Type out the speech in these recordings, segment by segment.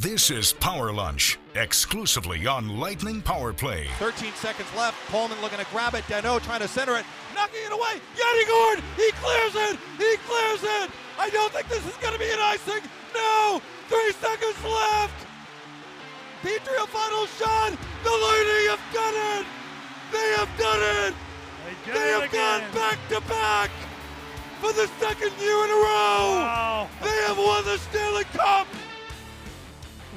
This is Power Lunch, exclusively on Lightning Power Play. 13 seconds left. Pullman looking to grab it. Danault trying to center it. Knocking it away. Yanni Gourde. He clears it. He clears it. I don't think this is going to be an icing. No. Three seconds left. Petry, final shot. The Lightning have done it. They have done it. They, they have again. gone back to back for the second year in a row. Wow. They have won the Stanley Cup.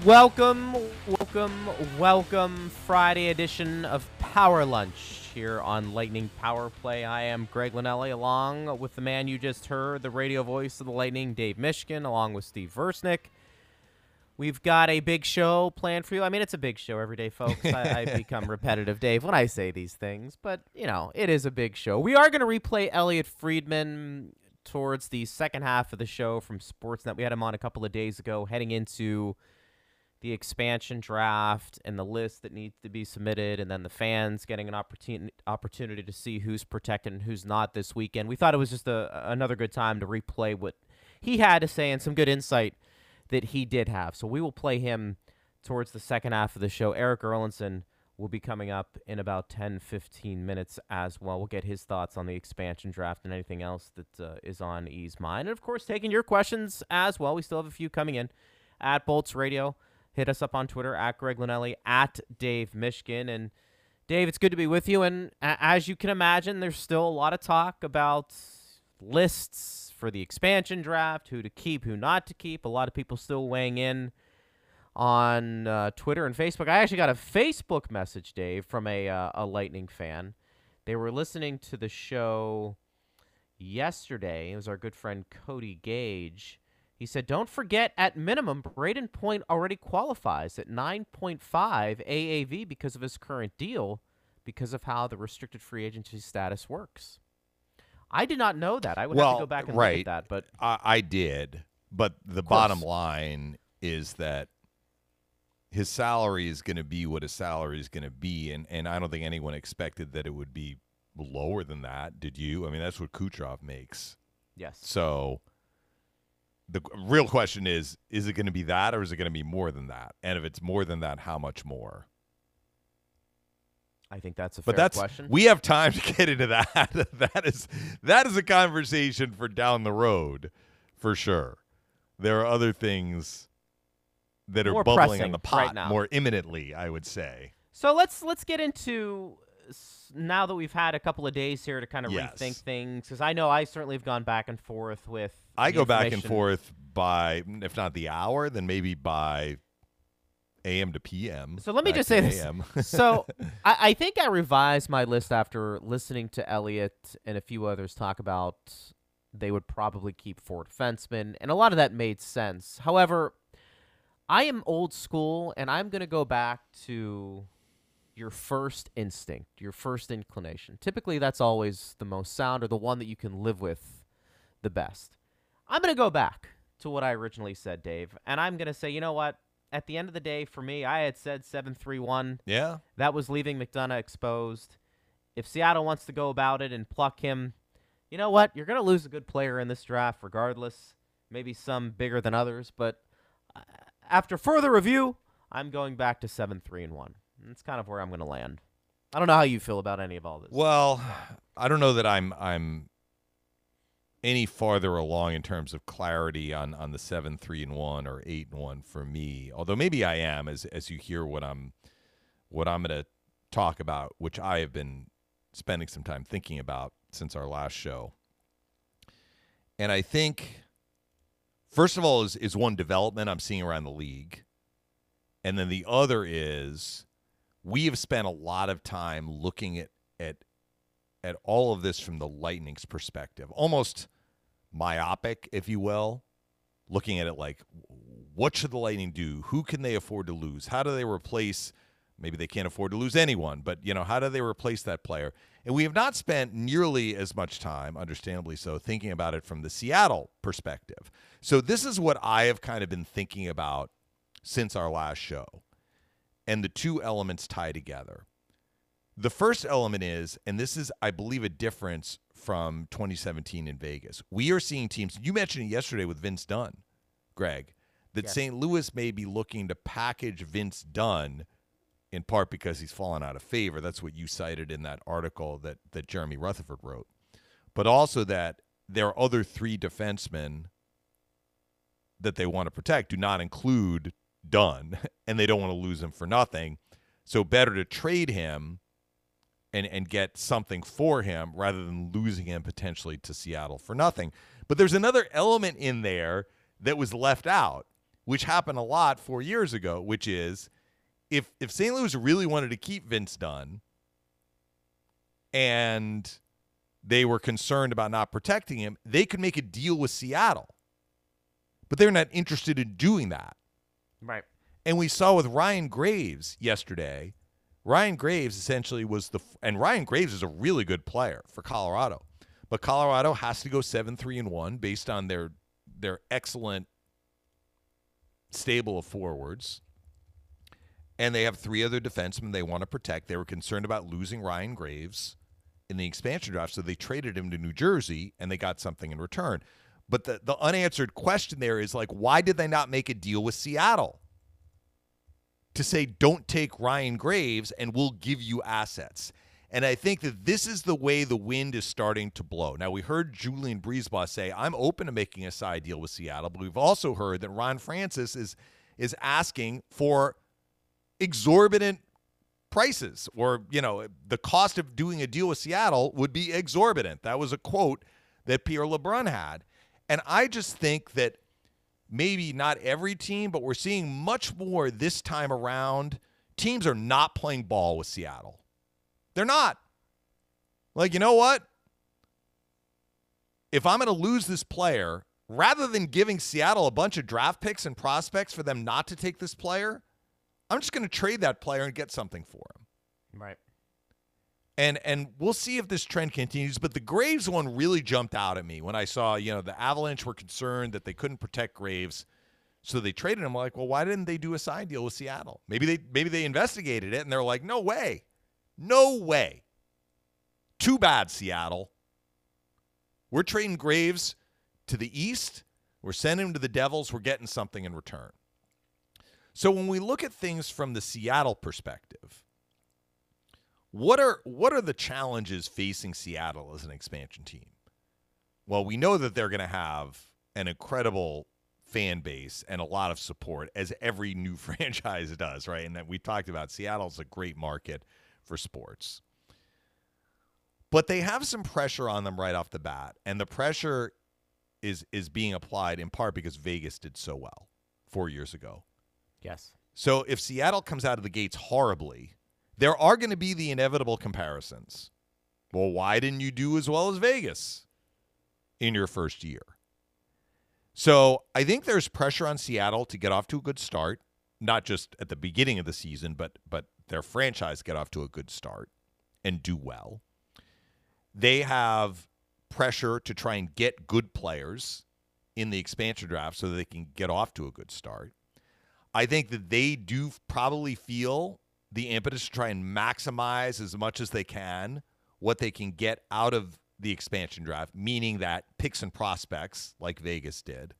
Welcome, welcome, welcome. Friday edition of Power Lunch here on Lightning Power Play. I am Greg Linelli, along with the man you just heard, the radio voice of the Lightning, Dave Mishkin, along with Steve Versnick. We've got a big show planned for you. I mean, it's a big show every day, folks. I, I become repetitive, Dave, when I say these things, but you know, it is a big show. We are going to replay Elliot Friedman towards the second half of the show from Sportsnet. We had him on a couple of days ago, heading into the expansion draft and the list that needs to be submitted, and then the fans getting an opportunity opportunity to see who's protected and who's not this weekend. We thought it was just a, another good time to replay what he had to say and some good insight that he did have. So we will play him towards the second half of the show. Eric Erlendsson will be coming up in about 10, 15 minutes as well. We'll get his thoughts on the expansion draft and anything else that uh, is on E's mind. And of course, taking your questions as well. We still have a few coming in at Bolts Radio. Hit us up on Twitter at Greg Linelli, at Dave Mishkin. And Dave, it's good to be with you. And as you can imagine, there's still a lot of talk about lists for the expansion draft, who to keep, who not to keep. A lot of people still weighing in on uh, Twitter and Facebook. I actually got a Facebook message, Dave, from a, uh, a Lightning fan. They were listening to the show yesterday. It was our good friend Cody Gage. He said, Don't forget, at minimum, Brayden Point already qualifies at 9.5 AAV because of his current deal, because of how the restricted free agency status works. I did not know that. I would have to go back and right. look at that. But I, I did. But the bottom line is that his salary is going to be what his salary is going to be, and and I don't think anyone expected that it would be lower than that. Did you? I mean, that's what Kucherov makes. yes. So the real question is: Is it going to be that, or is it going to be more than that? And if it's more than that, how much more? I think that's a But fair that's question. we have time to get into that. that is that is a conversation for down the road, for sure. There are other things that are More bubbling pressing on the pot now. more imminently. I would say. So let's let's get into now that we've had a couple of days here to kind of Yes. rethink things because I know I certainly have gone back and forth with. I go back and forth by, if not the hour, then maybe by a.m. to p.m. So let me just say this. So I, I think I revised my list after listening to Elliot and a few others talk about they would probably keep four defensemen, and a lot of that made sense. However, I am old school, and I'm going to go back to your first instinct, your first inclination. Typically, that's always the most sound or the one that you can live with the best. I'm going to go back to what I originally said, Dave, and I'm going to say, you know what? At the end of the day, for me, I had said 7 3 1. yeah, That was leaving McDonagh exposed. If Seattle wants to go about it and pluck him, you know what? You're going to lose a good player in this draft regardless. Maybe some bigger than others, but uh, after further review, I'm going back to 7 3 and 1. That's kind of where I'm going to land. I don't know how you feel about any of all this. Well, I don't know that I'm I'm any farther along in terms of clarity on on the seven three and one or eight and one for me. Although maybe I am, as as you hear what I'm what I'm going to talk about, which I have been spending some time thinking about since our last show. And I think, first of all, is is one development I'm seeing around the league, and then the other is we have spent a lot of time looking at at at all of this from the Lightning's perspective, almost myopic, if you will, looking at it like what should the Lightning do? Who can they afford to lose? How do they replace? Maybe they can't afford to lose anyone, but you know how do they replace that player? And we have not spent nearly as much time, understandably so, thinking about it from the Seattle perspective. So this is what I have kind of been thinking about since our last show, and the two elements tie together. The first element is, and this is, I believe, a difference from 2017 in Vegas. We are seeing teams, you mentioned it yesterday with Vince Dunn, Greg, that Yes. St. Louis may be looking to package Vince Dunn in part because he's fallen out of favor. That's what you cited in that article that, that Jeremy Rutherford wrote. But also that their other three defensemen that they want to protect do not include Dunn, and they don't want to lose him for nothing. So better to trade him and and get something for him rather than losing him potentially to Seattle for nothing. But there's another element in there that was left out, which happened a lot 4 years ago, which is if if St. Louis really wanted to keep Vince Dunn and they were concerned about not protecting him, they could make a deal with Seattle. But they're not interested in doing that. Right. And we saw with Ryan Graves yesterday. Ryan Graves essentially was the and Ryan Graves is a really good player for Colorado. But Colorado has to go 7-3 and 1 based on their their excellent stable of forwards. And they have three other defensemen they want to protect. They were concerned about losing Ryan Graves in the expansion draft, so they traded him to New Jersey and they got something in return. But the, the unanswered question there is like, why did they not make a deal with Seattle? To say, don't take Ryan Graves and we'll give you assets. And I think that this is the way the wind is starting to blow. Now, we heard Julian BriseBois say, I'm open to making a side deal with Seattle, but we've also heard that Ron Francis is is asking for exorbitant prices or you know the cost of doing a deal with Seattle would be exorbitant that was a quote that Pierre LeBrun had and I just think that maybe not every team but we're seeing much more this time around teams are not playing ball with Seattle they're not like you know what if I'm going to lose this player rather than giving Seattle a bunch of draft picks and prospects for them not to take this player I'm just going to trade that player and get something for him. Right. And and we'll see if this trend continues. But the Graves one really jumped out at me when I saw, you know, the Avalanche were concerned that they couldn't protect Graves. So they traded him. Like, well, why didn't they do a side deal with Seattle? Maybe they maybe they investigated it and they're like, no way. No way. Too bad, Seattle. We're trading Graves to the East. We're sending him to the Devils. We're getting something in return. So when we look at things from the Seattle perspective, what are what are the challenges facing Seattle as an expansion team? Well, we know that they're going to have an incredible fan base and a lot of support as every new franchise does, right? And that we talked about Seattle's a great market for sports. But they have some pressure on them right off the bat, and the pressure is is being applied in part because Vegas did so well 4 years ago. Yes. So if Seattle comes out of the gates horribly, there are going to be the inevitable comparisons. Well, why didn't you do as well as Vegas in your first year? So I think there's pressure on Seattle to get off to a good start, not just at the beginning of the season, but but their franchise get off to a good start and do well. They have pressure to try and get good players in the expansion draft so they can get off to a good start. I think that they do probably feel the impetus to try and maximize as much as they can what they can get out of the expansion draft, meaning that picks and prospects like Vegas did.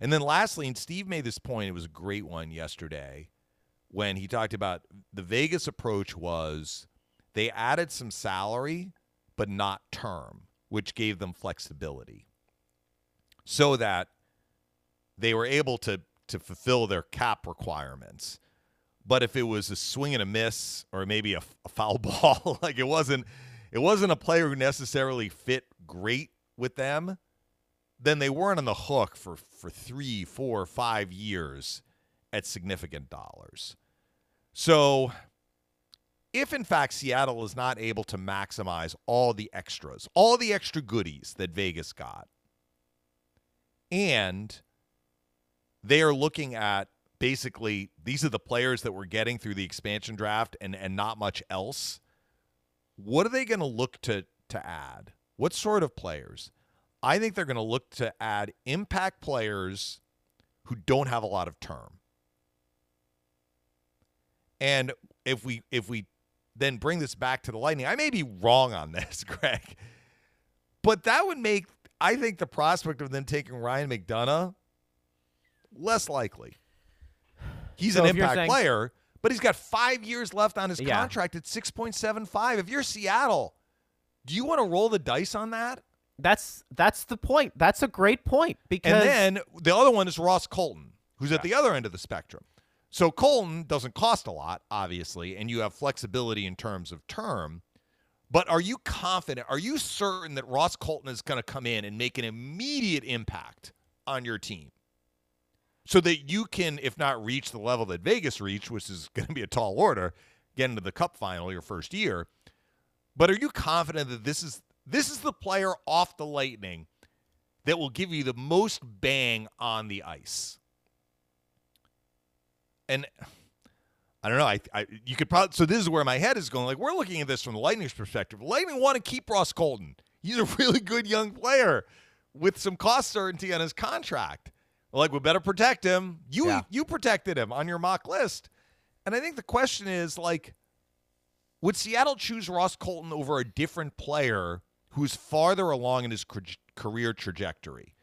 And then lastly, and Steve made this point, it was a great one yesterday when he talked about the Vegas approach was they added some salary, but not term, which gave them flexibility so that they were able to to fulfill their cap requirements. But if it was a swing and a miss or maybe a, a foul ball, like it wasn't it wasn't a player who necessarily fit great with them, then they weren't on the hook for for three, four, five years at significant dollars. So if in fact Seattle is not able to maximize all the extras, all the extra goodies that Vegas got, and they are looking at basically these are the players that we're getting through the expansion draft and and not much else. What are they going to look to to add? What sort of players? I think they're going to look to add impact players who don't have a lot of term. And if we if we then bring this back to the Lightning, I may be wrong on this, Greg. But that would make I think the prospect of them taking Ryan McDonagh less likely. He's So an impact saying- player, but he's got five years left on his Yeah. contract at 6.75. If you're Seattle, do you want to roll the dice on that? That's that's the point. That's a great point because And then the other one is Ross Colton, who's at the other end of the spectrum. So Colton doesn't cost a lot, obviously, and you have flexibility in terms of term. But are you confident? Are you certain that Ross Colton is going to come in and make an immediate impact on your team? So that you can, if not reach the level that Vegas reached, which is going to be a tall order, get into the cup final your first year. But are you confident that this is this is the player off the lightning that will give you the most bang on the ice? And I don't know. I, I you could probably so this is where my head is going. Like we're looking at this from the Lightning's perspective. Lightning want to keep Ross Colton. He's a really good young player with some cost certainty on his contract. Like we better protect him. You Yeah. you protected him on your mock list. And I think the question is like would Seattle choose Ross Colton over a different player who's farther along in his career trajectory?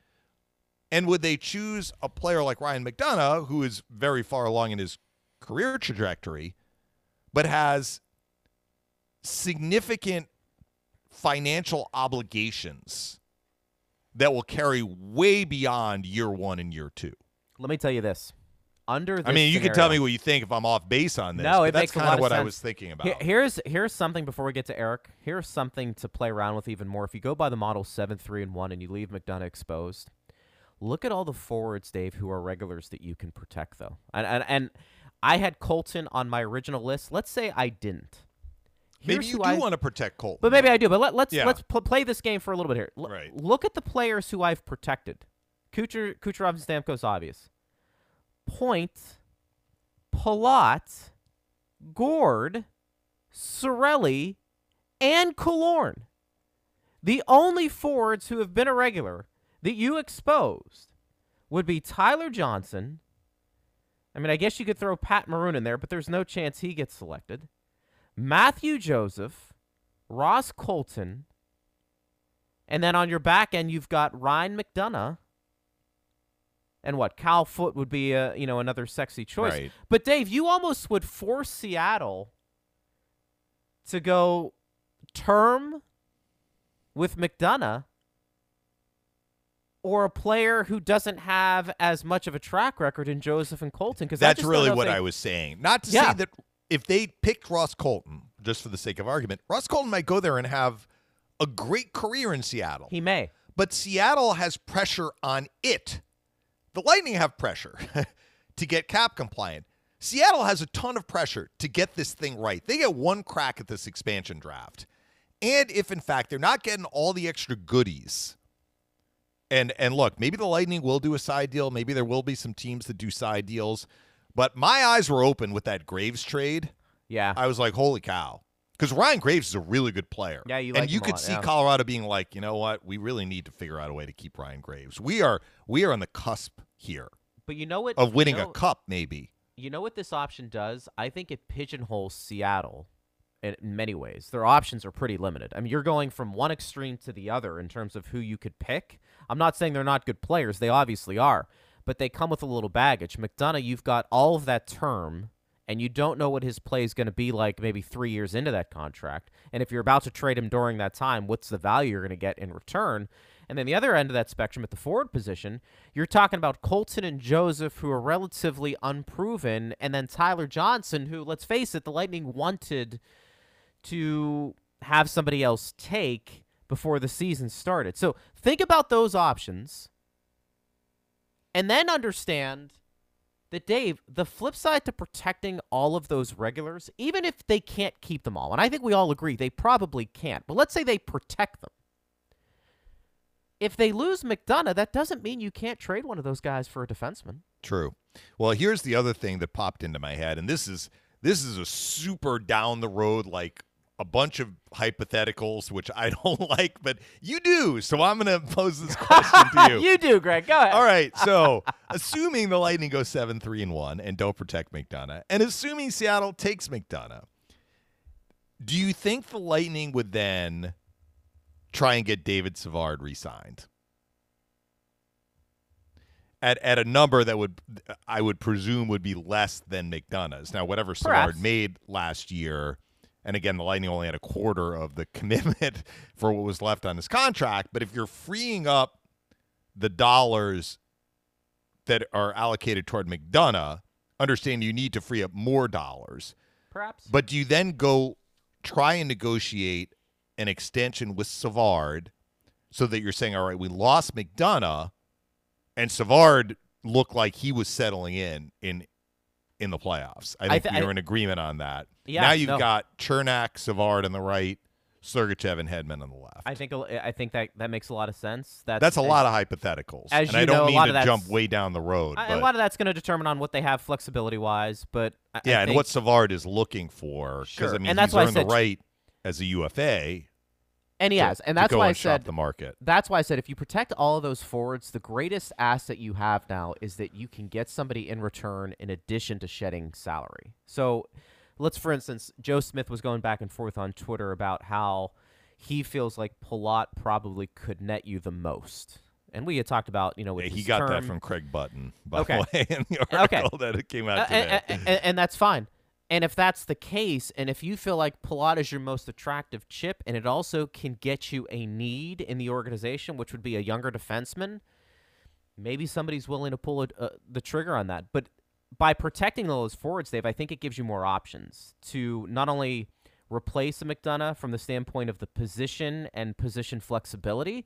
And would they choose a player like Ryan McDonagh, who is very far along in his career trajectory, but has significant financial obligations that will carry way beyond year one and year two? let me tell you this. Under this I mean, you can tell me what you think if I'm off base on this. No, it that's kind of of what I was thinking about. Here's here's something before we get to Eric. Here's something to play around with even more. If you go by the model seven, three, and one, and you leave McDonagh exposed, look at all the forwards, Dave, who are regulars that you can protect, though. And and, and I had Colton on my original list. Let's say I didn't. Maybe you do I- want to protect Colton. but maybe I do. But let, let's Yeah. let's pl- play this game for a little bit here. L- Right. Look at the players who I've protected. Kucher, Kucherov and Stamkos, obvious. Point, Palat, Gourde, Cirelli, and Killorn. The only forwards who have been a regular that you exposed would be Tyler Johnson. I mean, I guess you could throw Pat Maroon in there, but there's no chance he gets selected. Matthew Joseph, Ross Colton, and then on your back end you've got Ryan McDonagh. And what? Cal Foote would be a, you know another sexy choice. Right. But Dave, you almost would force Seattle to go term with McDonagh or a player who doesn't have as much of a track record in Joseph and Colton because That's really what I was saying. Not to Yeah. say that if they picked Ross Colton, just for the sake of argument, Ross Colton might go there and have a great career in Seattle. He may. but Seattle has pressure on it. The Lightning have pressure to get cap compliant. Seattle has a ton of pressure to get this thing right. They get one crack at this expansion draft. And if in fact they're not getting all the extra goodies, and and look, maybe the Lightning will do a side deal, maybe there will be some teams that do side deals, but my eyes were open with that Graves trade. Yeah. I was like, holy cow. Because Ryan Graves is a really good player. Yeah, you and like you him a could lot, see yeah. Colorado being like, you know what, we really need to figure out a way to keep Ryan Graves. We are we are on the cusp here but you know what? of winning you know, a cup, maybe. You know what this option does? I think it pigeonholes Seattle in, in many ways. Their options are pretty limited. I mean, you're going from one extreme to the other in terms of who you could pick. I'm not saying they're not good players. They obviously are. But they come with a little baggage. McDonagh, you've got all of that term, and you don't know what his play is going to be like maybe three years into that contract. And if you're about to trade him during that time, what's the value you're going to get in return? And then the other end of that spectrum at the forward position, you're talking about Colton and Joseph, who are relatively unproven, and then Tyler Johnson, who, let's face it, the Lightning wanted to have somebody else take before the season started. So think about those options and then understand that, Dave, the flip side to protecting all of those regulars, even if they can't keep them all, and I think we all agree they probably can't, but let's say they protect them. If they lose McDonagh, that doesn't mean you can't trade one of those guys for a defenseman. True. Well, here's the other thing that popped into my head, and this is this is a super down the road, like a bunch of hypotheticals, which I don't like, but you do. So I'm going to pose this question to you. you do, Greg. Go ahead. All right. So, assuming the Lightning go 7 3 and 1 and don't protect McDonagh, and assuming Seattle takes McDonagh, do you think the Lightning would then try and get David Savard re signed? at at a number that would I would presume would be less than McDonagh's. Now, whatever Perhaps. Savard made last year, and again, the Lightning only had a quarter of the commitment for what was left on his contract. But if you're freeing up the dollars that are allocated toward McDonagh, understand you need to free up more dollars. Perhaps. But do you then go try and negotiate an extension with Savard so that you're saying, all right, we lost McDonagh, and Savard looked like he was settling in in in the playoffs. I I think th- we I- are in agreement on that. Yeah, now you've no. got Cernak, Savard on the right, Sergachev and Hedman on the left. I think I think that that makes a lot of sense. That's, that's a lot of hypotheticals. as and you I don't know, a mean lot to jump way down the road. I- but a lot of that's going to determine on what they have flexibility wise, but I, I yeah, and what Savard is looking for. Because Sure, I mean, and that's he's why I said- the right as a UFA. and he to- has, and that's why I and shop said the market. That's why I said if you protect all of those forwards, the greatest asset you have now is that you can get somebody in return in addition to shedding salary. So let's, for instance, Joe Smith was going back and forth on Twitter about how he feels like Palat probably could net you the most. And we had talked about, you know, with Yeah, he got that from Craig Button, by Okay. the way, in the Okay. that it came out Uh, today. and, and- and that's fine. And if that's the case, and if you feel like Palat is your most attractive chip, and it also can get you a need in the organization, which would be a younger defenseman, maybe somebody's willing to pull it, uh, the trigger on that. But by protecting those forwards, Dave, I think it gives you more options to not only replace a McDonagh from the standpoint of the position and position flexibility,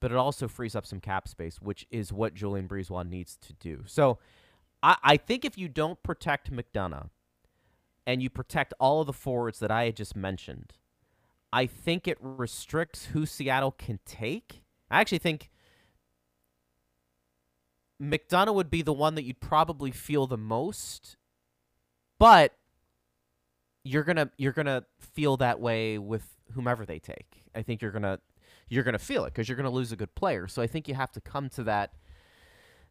but it also frees up some cap space, which is what Julian BriseBois needs to do. So I, I think if you don't protect McDonagh and you protect all of the forwards that I had just mentioned, I think it restricts who Seattle can take. I actually think McDonagh would be the one that you'd probably feel the most, but you're gonna you're gonna feel that way with whomever they take. I think you're gonna you're gonna feel it because you're gonna lose a good player. So I think you have to come to that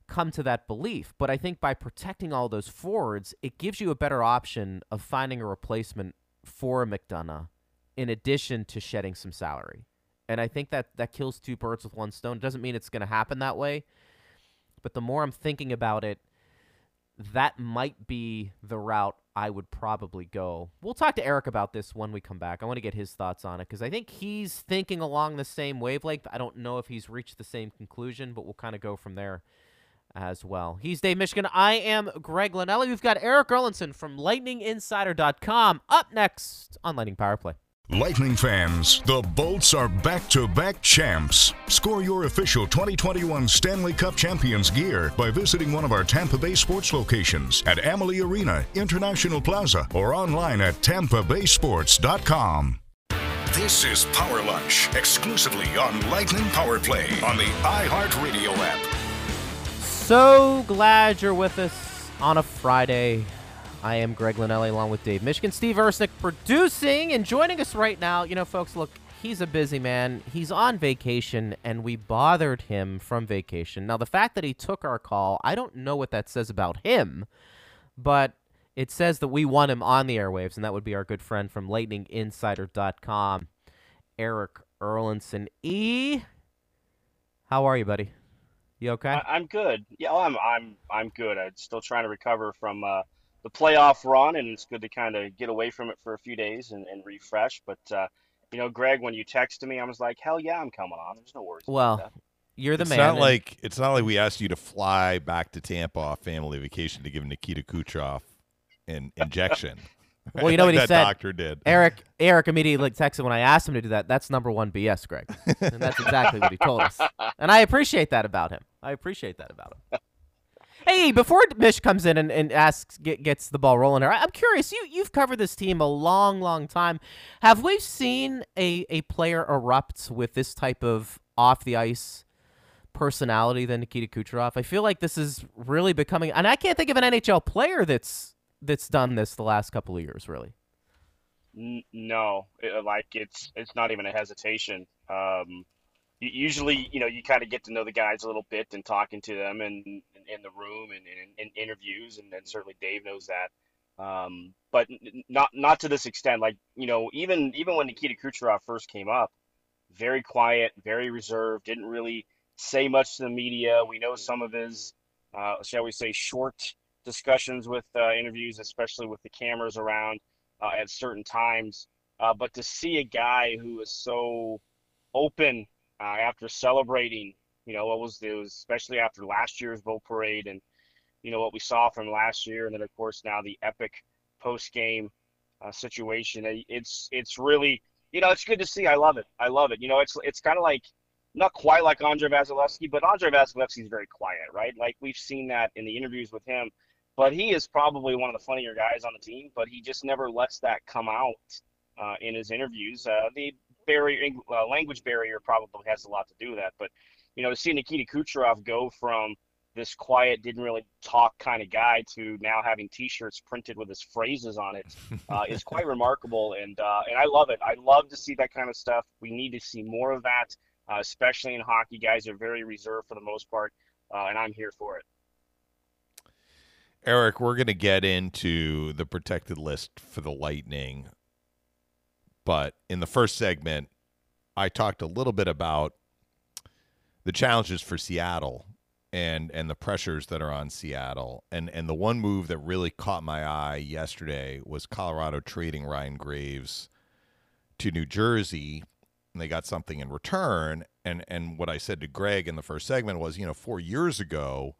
come to that belief. But I think by protecting all those forwards, it gives you a better option of finding a replacement for McDonagh in addition to shedding some salary. And I think that that kills two birds with one stone. It doesn't mean it's going to happen that way. But the more I'm thinking about it, that might be the route I would probably go. We'll talk to Eric about this when we come back. I want to get his thoughts on it because I think he's thinking along the same wavelength. I don't know if he's reached the same conclusion, but we'll kind of go from there as well. He's Dave Mishkin. I am Greg Linnelli. We've got Eric Erlendsson from LightningInsider.com up next on Lightning Power Play. Lightning fans, the Bolts are back to back champs. Score your official 2021 Stanley Cup Champions gear by visiting one of our Tampa Bay sports locations at Amalie Arena, International Plaza, or online at tampabaysports.com. This is Power Lunch, exclusively on Lightning Power Play on the iHeartRadio app. So glad you're with us on a Friday. I am Greg Linnelli along with Dave Mishkin. Steve Ersnick producing and joining us right now. You know, folks, look, he's a busy man. He's on vacation, and we bothered him from vacation. Now, the fact that he took our call, I don't know what that says about him, but it says that we want him on the airwaves, and that would be our good friend from LightningInsider.com, Eric Erlendsson. E, how are you, buddy? You okay? I, I'm good. Yeah, oh, I'm I'm I'm good. I'm still trying to recover from uh, the playoff run, and it's good to kind of get away from it for a few days and, and refresh. But uh, you know, Greg, when you texted me, I was like, hell yeah, I'm coming on. There's no worries. about well, that. you're the it's man. not and- like it's not like we asked you to fly back to Tampa off family vacation to give Nikita Kucherov an injection. Well, you know Like what he that said? doctor did. Eric Eric immediately texted when I asked him to do that. That's number one BS, Greg, and that's exactly what he told us. And I appreciate that about him. I appreciate that about him. Hey, before Mish comes in and, and asks, get, gets the ball rolling here, I'm curious. You you've covered this team a long, long time. Have we seen a a player erupt with this type of off the ice personality than Nikita Kucherov? I feel like this is really becoming, and I can't think of an NHL player that's that's done this the last couple of years, really. No, it, like it's it's not even a hesitation. Um, usually, you know, you kind of get to know the guys a little bit and talking to them and in, the room and in, in interviews, and, and certainly Dave knows that. Um, but not not to this extent. Like you know, even even when Nikita Kucherov first came up, very quiet, very reserved, didn't really say much to the media. We know some of his uh, shall we say, short discussions with uh, interviews, especially with the cameras around uh, at certain times. Uh, but to see a guy who is so open uh, after celebrating, you know, what was it was especially after last year's boat parade and you know what we saw from last year, and then of course now the epic post game uh, situation. It's it's really you know it's good to see. I love it. I love it. You know, it's it's kind of like not quite like Andre Vasilevskiy, but Andre Vasilevskiy is very quiet, right? Like we've seen that in the interviews with him. But he is probably one of the funnier guys on the team, but he just never lets that come out uh, in his interviews. Uh, the barrier, uh, language barrier, probably has a lot to do with that. But you know, to see Nikita Kucherov go from this quiet, didn't really talk kind of guy to now having T-shirts printed with his phrases on it uh, is quite remarkable, and uh, and I love it. I love to see that kind of stuff. We need to see more of that, uh, especially in hockey. Guys are very reserved for the most part, uh, and I'm here for it. Eric, we're going to get into the protected list for the Lightning, but in the first segment, I talked a little bit about the challenges for Seattle and and the pressures that are on Seattle. And and the one move that really caught my eye yesterday was Colorado trading Ryan Graves to New Jersey. And they got something in return. And and what I said to Greg in the first segment was, you know, four years ago,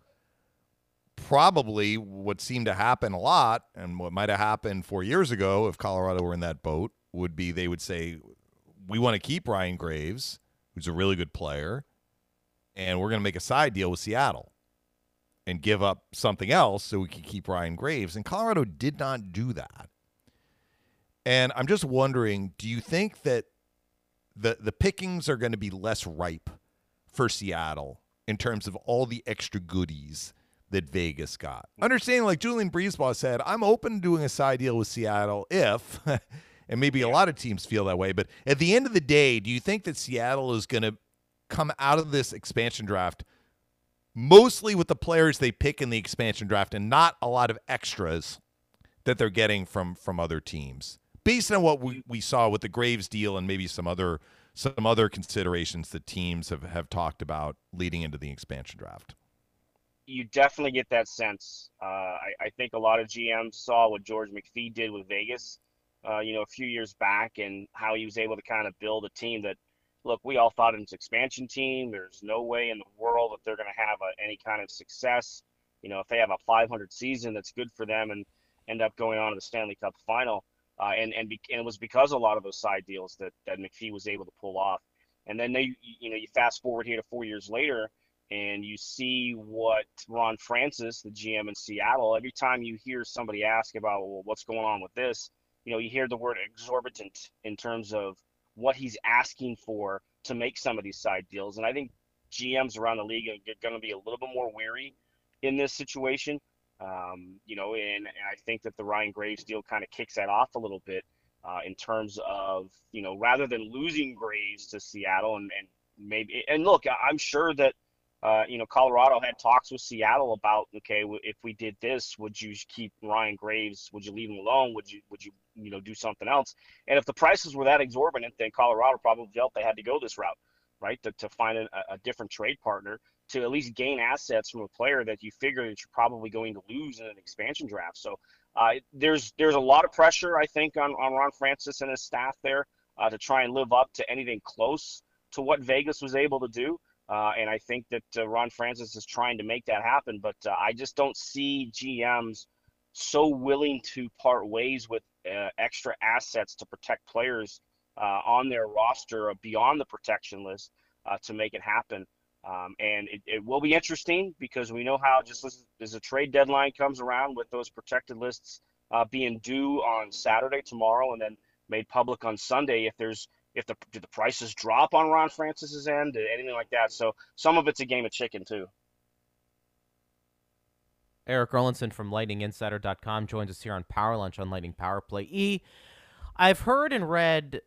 probably what seemed to happen a lot, and what might have happened four years ago if Colorado were in that boat, would be they would say, We want to keep Ryan Graves, who's a really good player and we're going to make a side deal with Seattle and give up something else so we can keep Ryan Graves. And Colorado did not do that. And I'm just wondering, do you think that the the pickings are going to be less ripe for Seattle in terms of all the extra goodies that Vegas got? Understanding, like Julian BriseBois said, I'm open to doing a side deal with Seattle if, and maybe a lot of teams feel that way. But at the end of the day, do you think that Seattle is going to come out of this expansion draft mostly with the players they pick in the expansion draft and not a lot of extras that they're getting from from other teams. Based on what we, we saw with the graves deal and maybe some other some other considerations that teams have, have talked about leading into the expansion draft. You definitely get that sense. Uh, I, I, think a lot of gms saw what george mcphee did with vegas uh, you know a few years back and how he was able to kind of build a team that look, we all thought it's expansion team. There's no way in the world that they're going to have a, any kind of success. You know, if they have a 500 season, that's good for them and end up going on to the Stanley Cup final. Uh, and and, be, and it was because a lot of those side deals that that McPhee was able to pull off. And then they, you know, you fast forward here to four years later, and you see what Ron Francis, the GM in Seattle, every time you hear somebody ask about well, what's going on with this, you know, you hear the word exorbitant in terms of what he's asking for to make some of these side deals. And I think GMs around the league are going to be a little bit more wary in this situation. Um, you know, and, and, I think that the Ryan Graves deal kind of kicks that off a little bit uh, in terms of, you know, rather than losing Graves to Seattle and, and maybe, and look, I'm sure that uh, you know, Colorado had talks with Seattle about, okay, if we did this, would you keep Ryan Graves? Would you leave him alone? Would you, would you, you know, do something else? And if the prices were that exorbitant, then Colorado probably felt they had to go this route, right? To, to find a, a different trade partner to at least gain assets from a player that you figure that you're probably going to lose in an expansion draft. So uh, there's there's a lot of pressure, I think, on, on Ron Francis and his staff there uh, to try and live up to anything close to what Vegas was able to do. Uh, and I think that uh, Ron Francis is trying to make that happen. But uh, I just don't see GMs so willing to part ways with uh, extra assets to protect players uh, on their roster beyond the protection list uh, to make it happen. Um, and it, it, will be interesting because we know how just as, as a trade deadline comes around with those protected lists being due on Saturday tomorrow and then made public on Sunday, if there's if the do the prices drop on Ron Francis's end, anything like that. So some of it's a game of chicken too. Erik Erlendsson from LightningInsider.com joins us here on Power Lunch on Lightning Power Play. E, I've heard and read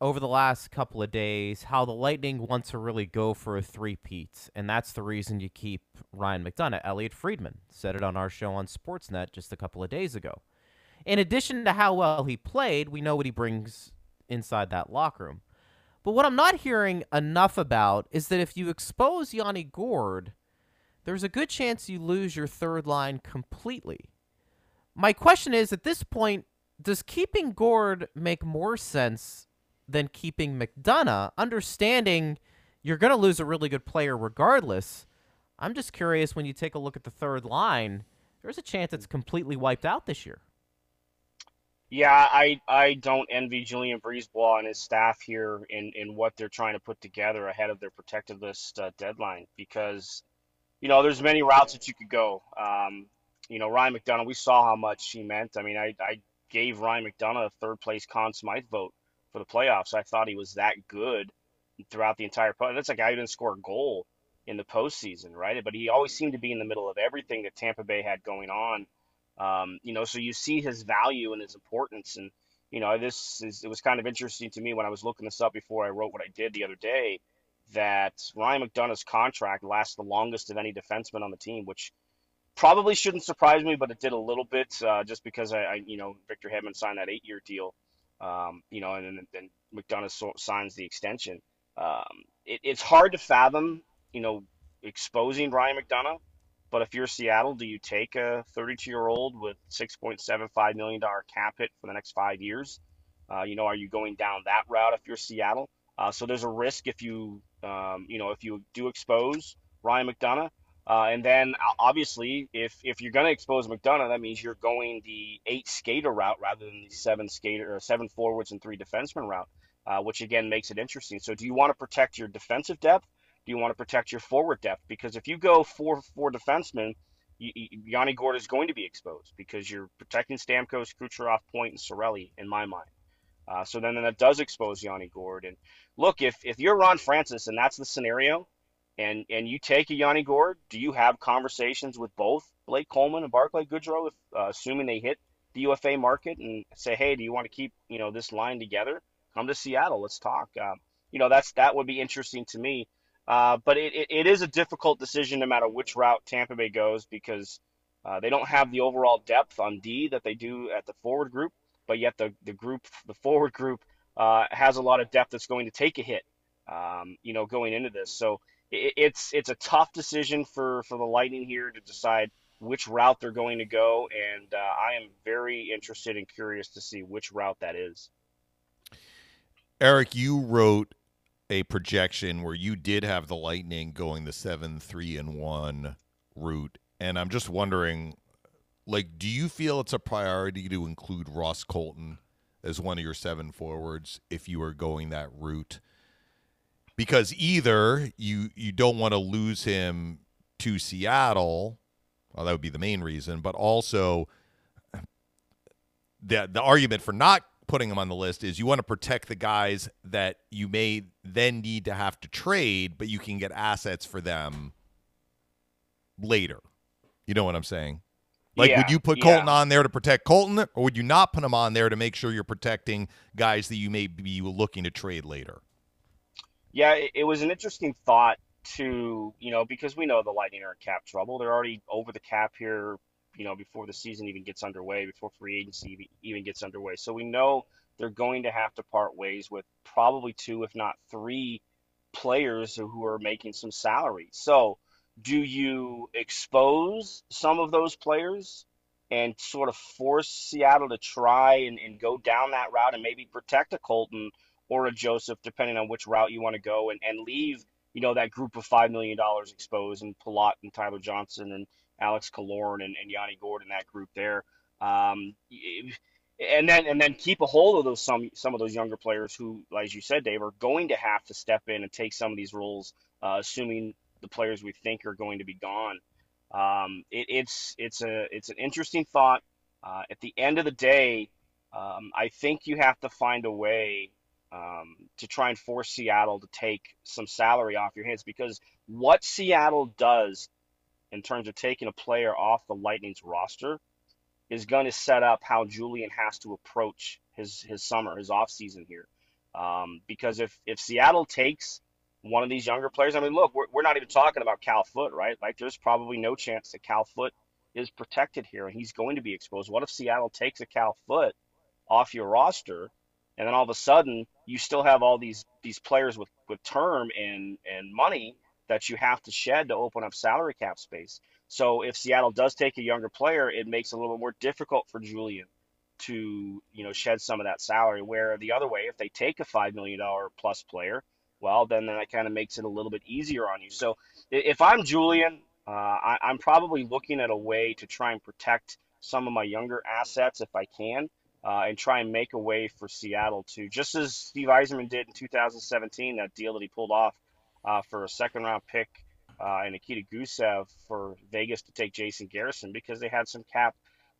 over the last couple of days how the Lightning want to really go for a three-peat, and that's the reason you keep Ryan McDonagh. Elliot Friedman said it on our show on Sportsnet just a couple of days ago. In addition to how well he played, we know what he brings inside that locker room. But what I'm not hearing enough about is that if you expose Yanni Gourde, there's a good chance you lose your third line completely. My question is at this point, does keeping Gourde make more sense than keeping McDonagh? understanding you're going to lose a really good player regardless? I'm just curious when you take a look at the third line, there's a chance it's completely wiped out this year. Yeah, I I don't envy Julian BriseBois and his staff here in, in what they're trying to put together ahead of their protected list uh, deadline because, you know, there's many routes that you could go. Um, you know, Ryan McDonagh, we saw how much he meant. I mean, I, I gave Ryan McDonagh a third place Conn Smythe vote for the playoffs. I thought he was that good throughout the entire. That's a guy who didn't score a goal in the postseason, right? But he always seemed to be in the middle of everything that Tampa Bay had going on um, you know, so you see his value and his importance. And, you know, this is, it was kind of interesting to me when I was looking this up before I wrote what I did the other day that Ryan McDonagh's contract lasts the longest of any defenseman on the team, which probably shouldn't surprise me, but it did a little bit uh, just because I, I, you know, Victor Hedman signed that eight year deal, um, you know, and then McDonagh so, signs the extension. Um, it, it's hard to fathom, you know, exposing Ryan McDonagh. but if you're Seattle, do you take a 32 year old with $6.75 million cap hit for the next five years? Uh, you know, are you going down that route if you're Seattle? Uh, so there's a risk if you, um, you know, if you do expose Ryan McDonagh. Uh, and then obviously, if if you're going to expose McDonagh, that means you're going the eight skater route rather than the seven skater or seven forwards and three defensemen route, uh, which again makes it interesting. So do you want to protect your defensive depth? do you want to protect your forward depth? Because if you go four four defensemen, Yanni Gourde is going to be exposed because you're protecting Stamkos, Kucherov, Point, and Cirelli, in my mind. Uh, so then, then that does expose Yanni Gourde. And look, if if you're Ron Francis and that's the scenario, and and you take a Yanni Gourde, do you have conversations with both Blake Coleman and Barclay Goodrow, if uh, assuming they hit the UFA market, and say, hey, do you want to keep you know this line together? Come to Seattle, let's talk. Um, you know, that's that would be interesting to me. Uh, but it, it, it is a difficult decision no matter which route Tampa Bay goes because uh, they don't have the overall depth on D that they do at the forward group, but yet the, the group, the forward group, uh, has a lot of depth that's going to take a hit, um, you know, going into this. So it, it's it's a tough decision for, for the Lightning here to decide which route they're going to go, and uh, I am very interested and curious to see which route that is. Eric, you wrote a projection where you did have the Lightning going the seven three and one route, and I'm just wondering, like, do you feel it's a priority to include Ross Colton as one of your seven forwards if you are going that route? Because either you you don't want to lose him to Seattle, well, that would be the main reason, but also the the argument for not putting him on the list is you want to protect the guys that you may then need to have to trade, but you can get assets for them later. You know what I'm saying? Like, yeah, would you put yeah. Colton on there to protect Colton, or would you not put him on there to make sure you're protecting guys that you may be looking to trade later? Yeah, it, it was an interesting thought to, you know, because we know the Lightning are in cap trouble. They're already over the cap here you know, before the season even gets underway, before free agency even gets underway. So we know they're going to have to part ways with probably two, if not three, players who are making some salary. So do you expose some of those players and sort of force Seattle to try and, and go down that route and maybe protect a Colton or a Joseph, depending on which route you want to go, and, and leave, you know, that group of $5 million exposed and Palat and Tyler Johnson and, Alex Killorn and, and Yanni Gourde in that group there. Um, and then and then keep a hold of those some some of those younger players who, as you said, Dave, are going to have to step in and take some of these roles, uh, assuming the players we think are going to be gone. Um, it, it's it's a it's an interesting thought. Uh, at the end of the day, um, I think you have to find a way um, to try and force Seattle to take some salary off your hands because what Seattle does in terms of taking a player off the Lightning's roster is going to set up how Julian has to approach his his summer, his off season here. Um, because if if Seattle takes one of these younger players, I mean, look, we're, we're not even talking about Cal Foote, right? Like, there's probably no chance that Cal Foote is protected here, and he's going to be exposed. What if Seattle takes a Cal Foote off your roster, and then all of a sudden you still have all these these players with with term and and money that you have to shed to open up salary cap space. So if Seattle does take a younger player, it makes it a little bit more difficult for Julian to you know shed some of that salary. Where the other way, if they take a five million dollar plus player, well then that kind of makes it a little bit easier on you. So if I'm Julien, uh, I, I'm probably looking at a way to try and protect some of my younger assets if I can. Uh, and try and make a way for Seattle to, just as Steve Yzerman did in 2017, that deal that he pulled off uh, for a second round pick uh, and Nikita Gusev for Vegas to take Jason Garrison because they had some cap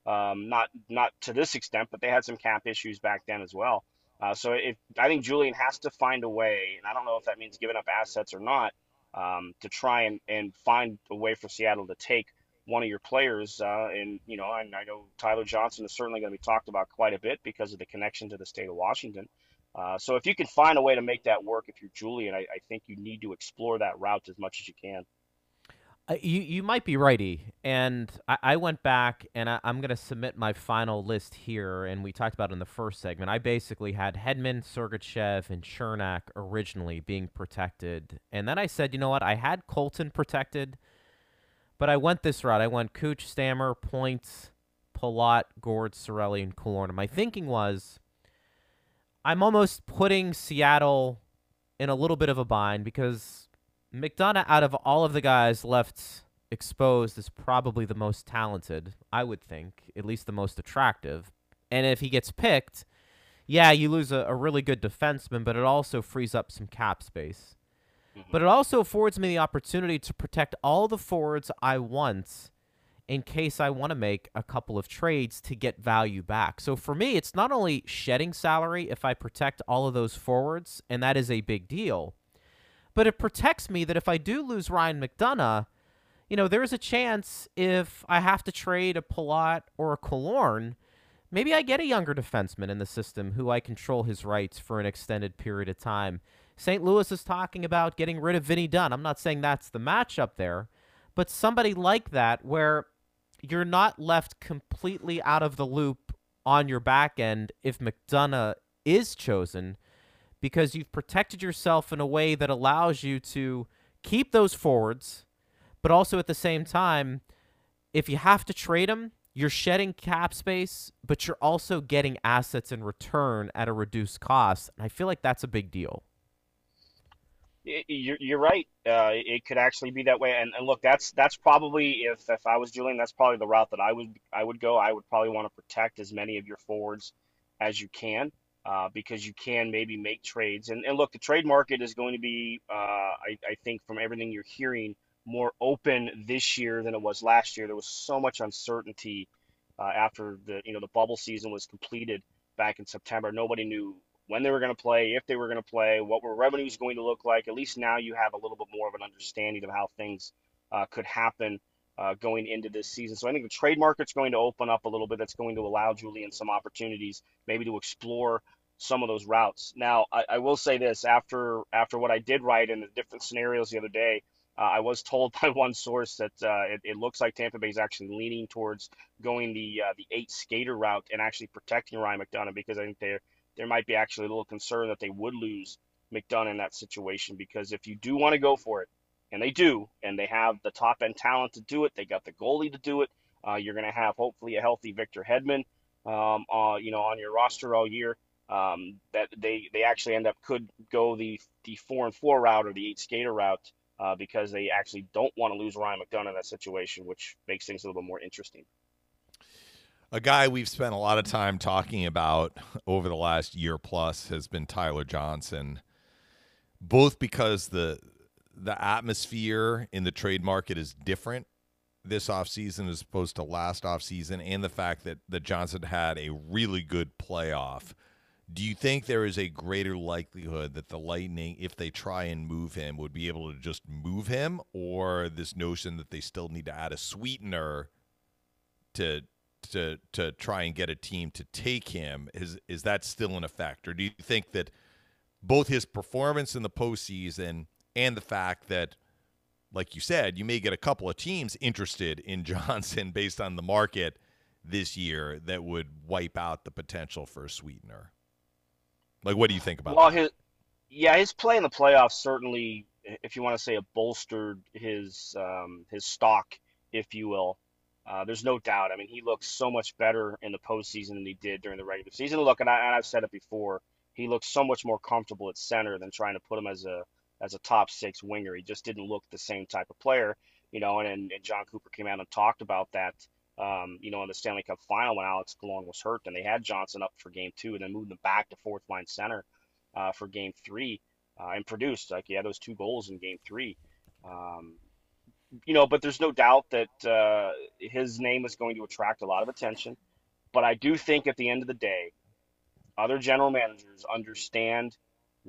um, not not to this extent, but they had some cap issues back then as well. Uh, so if I think Julien has to find a way, and I don't know if that means giving up assets or not, um, to try and, and find a way for Seattle to take one of your players. Uh, and you know, and I know Tyler Johnson is certainly going to be talked about quite a bit because of the connection to the state of Washington. Uh, so if you can find a way to make that work, if you're Julien, I, I think you need to explore that route as much as you can. Uh, you you might be righty, and I, I went back and I, am going to submit my final list here. And we talked about in the first segment. I basically had Hedman, Sergachev, and Cernak originally being protected, and then I said, you know what? I had Colton protected, but I went this route. I went Cooch, Stammer, Points, Palat, Gourde, Cirelli, and Killorn. My thinking was, I'm almost putting Seattle in a little bit of a bind because McDonagh, out of all of the guys left exposed, is probably the most talented, I would think, at least the most attractive. And if he gets picked, yeah, you lose a, a really good defenseman, but it also frees up some cap space. Mm-hmm. But it also affords me the opportunity to protect all the forwards I want in case I want to make a couple of trades to get value back. So for me, it's not only shedding salary if I protect all of those forwards, and that is a big deal but it protects me that if I do lose Ryan McDonagh, you know, there's a chance if I have to trade a Palat or a Killorn, maybe I get a younger defenseman in the system who I control his rights for an extended period of time. St. Louis is talking about getting rid of Vinny Dunn. I'm not saying that's the matchup there, but somebody like that where you're not left completely out of the loop on your back end if McDonagh is chosen – because you've protected yourself in a way that allows you to keep those forwards, but also at the same time, if you have to trade them, you're shedding cap space, but you're also getting assets in return at a reduced cost. And I feel like that's a big deal. You're, right. Uh, it could actually be that way. And, and look, that's that's probably if if I was Julien, that's probably the route that I would I would go. I would probably want to protect as many of your forwards as you can uh, because you can maybe make trades. And, and look, the trade market is going to be, uh, I, I think, from everything you're hearing, more open this year than it was last year. There was so much uncertainty uh, after the you know the bubble season was completed back in September. Nobody knew when they were going to play, if they were going to play, what were revenues going to look like. At least now you have a little bit more of an understanding of how things uh, could happen uh, going into this season. So I think the trade market's going to open up a little bit. That's going to allow Julien some opportunities, maybe to explore some of those routes. Now, I, I will say this: after after what I did write in the different scenarios the other day, uh, I was told by one source that uh, it, it, looks like Tampa Bay is actually leaning towards going the uh, the eight skater route and actually protecting Ryan McDonagh because I think there there might be actually a little concern that they would lose McDonagh in that situation because if you do want to go for it, and they do, and they have the top end talent to do it. They got the goalie to do it. Uh, you're going to have hopefully a healthy Victor Hedman, um, uh, you know, on your roster all year. Um, that they they actually end up could go the the four and four route or the eight skater route uh, because they actually don't want to lose Ryan McDonagh in that situation, which makes things a little bit more interesting. A guy we've spent a lot of time talking about over the last year plus has been Tyler Johnson, both because the the atmosphere in the trade market is different this offseason as opposed to last offseason and the fact that, that Johnson had a really good playoff. Do you think there is a greater likelihood that the Lightning, if they try and move him, would be able to just move him, or this notion that they still need to add a sweetener to to to try and get a team to take him? Is is that still in effect, or do you think that both his performance in the postseason and the fact that, like you said, you may get a couple of teams interested in Johnson based on the market this year that would wipe out the potential for a sweetener. Like, what do you think about? Well, that? his yeah, his play in the playoffs certainly if you want to say, a bolstered his um, his stock, if you will. Uh, there's no doubt. I mean, he looks so much better in the postseason than he did during the regular season. Look, and, I, and I've said it before, he looks so much more comfortable at center than trying to put him as a as a top six winger. He just didn't look the same type of player, you know. And, and Jon Cooper came out and talked about that, um, you know, in the Stanley Cup final when Alex Killorn was hurt and they had Johnson up for game two and then moved him back to fourth line center uh, for game three uh, and produced. Like he had those two goals in game three. Um, you know, but there's no doubt that uh, his name is going to attract a lot of attention. But I do think at the end of the day, other general managers understand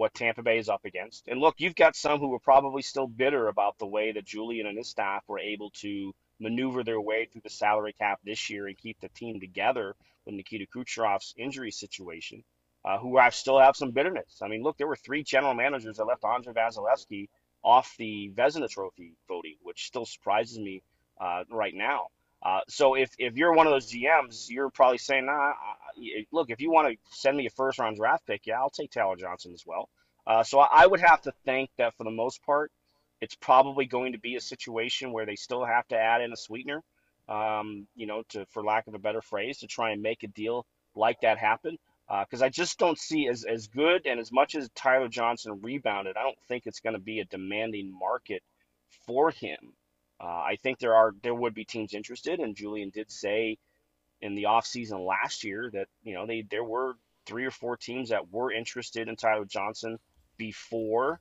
what Tampa Bay is up against. And look, you've got some who are probably still bitter about the way that Julien and his staff were able to maneuver their way through the salary cap this year and keep the team together with Nikita Kucherov's injury situation, uh, who have still have some bitterness. I mean, look, there were three general managers that left Andrei Vasilevskiy off the Vezina Trophy voting, which still surprises me uh, right now. Uh, so if, if you're one of those GMs, you're probably saying, nah, look, if you want to send me a first round draft pick, yeah, I'll take Tyler Johnson as well. Uh, so I would have to think that for the most part, it's probably going to be a situation where they still have to add in a sweetener, um, you know, to for lack of a better phrase, to try and make a deal like that happen because uh, I just don't see as as good and as much as Tyler Johnson rebounded, I don't think it's going to be a demanding market for him. Uh, I think there are there would be teams interested, and Julien did say in the offseason last year that you know they there were three or four teams that were interested in Tyler Johnson before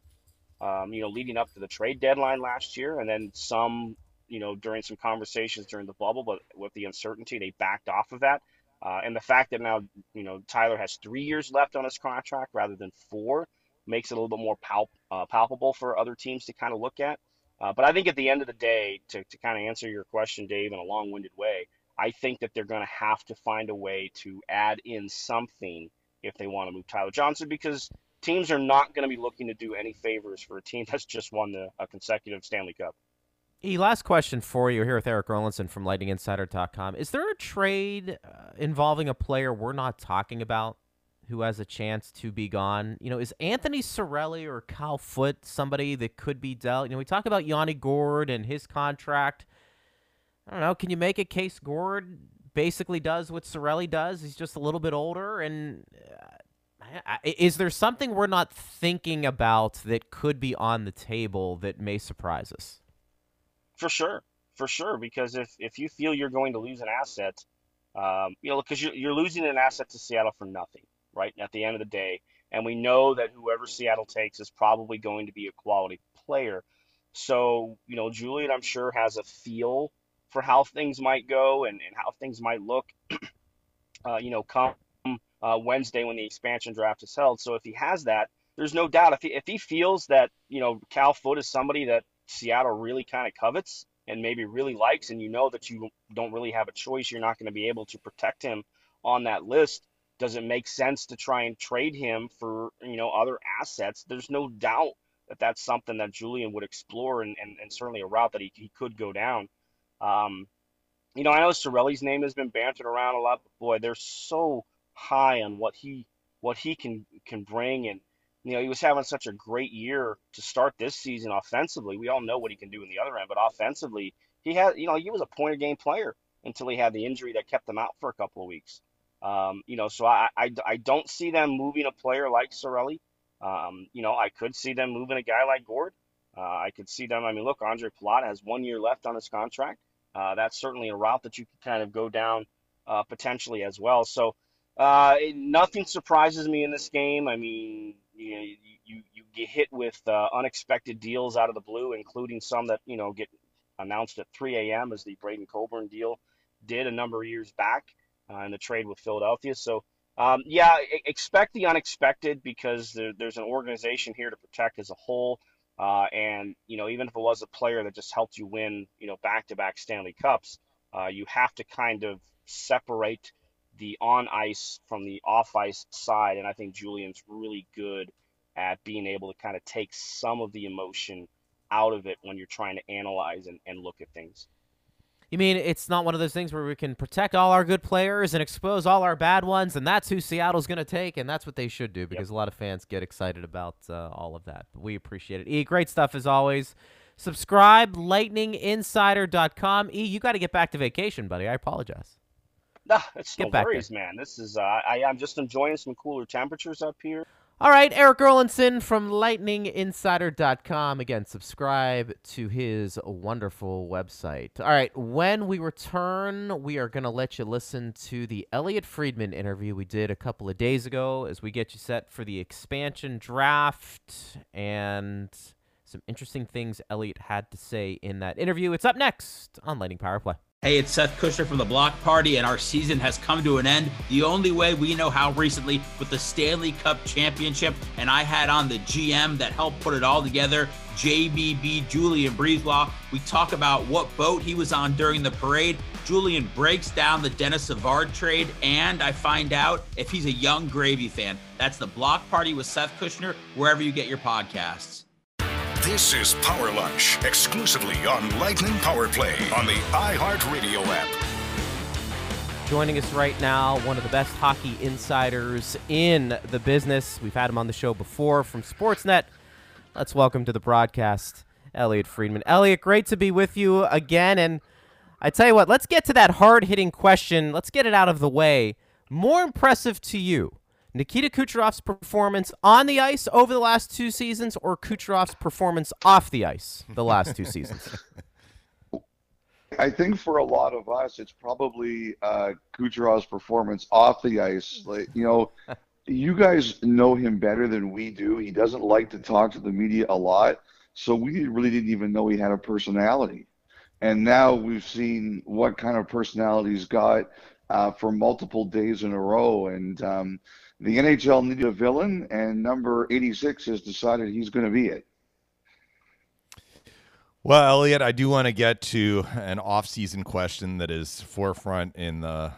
um, you know leading up to the trade deadline last year, and then some you know during some conversations during the bubble, but with the uncertainty, they backed off of that. Uh, and the fact that now, you know, Tyler has three years left on his contract rather than four makes it a little bit more palp- uh, palpable for other teams to kind of look at. Uh, but I think at the end of the day, to, to kind of answer your question, Dave, in a long winded way, I think that they're going to have to find a way to add in something if they want to move Tyler Johnson because teams are not going to be looking to do any favors for a team that's just won the, a consecutive Stanley Cup. E, last question for you here with Eric Erlendsson from LightningInsider.com. Is there a trade uh, involving a player we're not talking about who has a chance to be gone? You know, is Anthony Cirelli or Cal Foote somebody that could be dealt? You know, we talk about Yanni Gourde and his contract. I don't know. Can you make a case Gourde basically does what Cirelli does? He's just a little bit older. And uh, is there something we're not thinking about that could be on the table that may surprise us? For sure, for sure. Because if if you feel you're going to lose an asset, um, you know, because you're, you're losing an asset to Seattle for nothing, right? At the end of the day, and we know that whoever Seattle takes is probably going to be a quality player. So, you know, Julien, I'm sure, has a feel for how things might go and, and how things might look, uh, you know, come uh, Wednesday when the expansion draft is held. So if he has that, there's no doubt if he, if he feels that, you know, Cal Foote is somebody that Seattle really kind of covets and maybe really likes, and you know that you don't really have a choice, you're not going to be able to protect him on that list. Does it make sense to try and trade him for you know other assets? There's no doubt that that's something that Julien would explore, and, and, and certainly a route that he, he could go down. Um, you know, I know Cirelli's name has been bantered around a lot, but boy, they're so high on what he what he can can bring and you know, he was having such a great year to start this season offensively. We all know what he can do in the other end, but offensively, he had, you know, he was a point of game player until he had the injury that kept him out for a couple of weeks. Um, you know, so I, I, I don't see them moving a player like Cirelli. Um, you know, I could see them moving a guy like Gourde. Uh, I could see them. I mean, look, Andre Palat has one year left on his contract. Uh, that's certainly a route that you could kind of go down uh, potentially as well. So uh, nothing surprises me in this game. I mean, you you, you get hit with uh, unexpected deals out of the blue, including some that you know get announced at 3 a.m. as the Braydon Coburn deal did a number of years back uh, in the trade with Philadelphia. So um, yeah, expect the unexpected because there, there's an organization here to protect as a whole. Uh, and you know, even if it was a player that just helped you win, you know, back-to-back Stanley Cups, uh, you have to kind of separate the on ice from the off ice side. And I think Julien's really good at being able to kind of take some of the emotion out of it when you're trying to analyze and, and look at things. You mean it's not one of those things where we can protect all our good players and expose all our bad ones, and that's who Seattle's going to take, and that's what they should do because yep. a lot of fans get excited about uh, all of that. But we appreciate it. E, great stuff as always. Subscribe, lightninginsider.com. E, you got to get back to vacation, buddy. I apologize. Nah, it's no worries, there. man. This is uh, I, I'm just enjoying some cooler temperatures up here. All right, Eric Erlendsson from lightninginsider.com. Again, subscribe to his wonderful website. All right, when we return, we are going to let you listen to the Elliotte Friedman interview we did a couple of days ago as we get you set for the expansion draft and some interesting things Elliotte had to say in that interview. It's up next on Lightning Power Play. Hey, it's Seth Kushner from the Block Party, and our season has come to an end. The only way we know how recently with the Stanley Cup Championship, and I had on the GM that helped put it all together, JBB Julien BriseBois. We talk about what boat he was on during the parade. Julien breaks down the Denis Savard trade, and I find out if he's a Yung Gravy fan. That's the Block Party with Seth Kushner, wherever you get your podcasts. This is Power Lunch, exclusively on Lightning Power Play on the iHeartRadio app. Joining us right now, one of the best hockey insiders in the business. We've had him on the show before from Sportsnet. Let's welcome to the broadcast, Elliotte Friedman. Elliotte, great to be with you again. And I tell you what, let's get to that hard hitting question. Let's get it out of the way. More impressive to you, Nikita Kucherov's performance on the ice over the last two seasons or Kucherov's performance off the ice the last two seasons? I think for a lot of us, it's probably uh, Kucherov's performance off the ice. Like you know, you guys know him better than we do. He doesn't like to talk to the media a lot, so we really didn't even know he had a personality. And now we've seen what kind of personality he's got uh, for multiple days in a row, and um, the NHL needed a villain, and number 86 has decided he's going to be it. Well, Elliotte, I do want to get to an off-season question that is forefront in the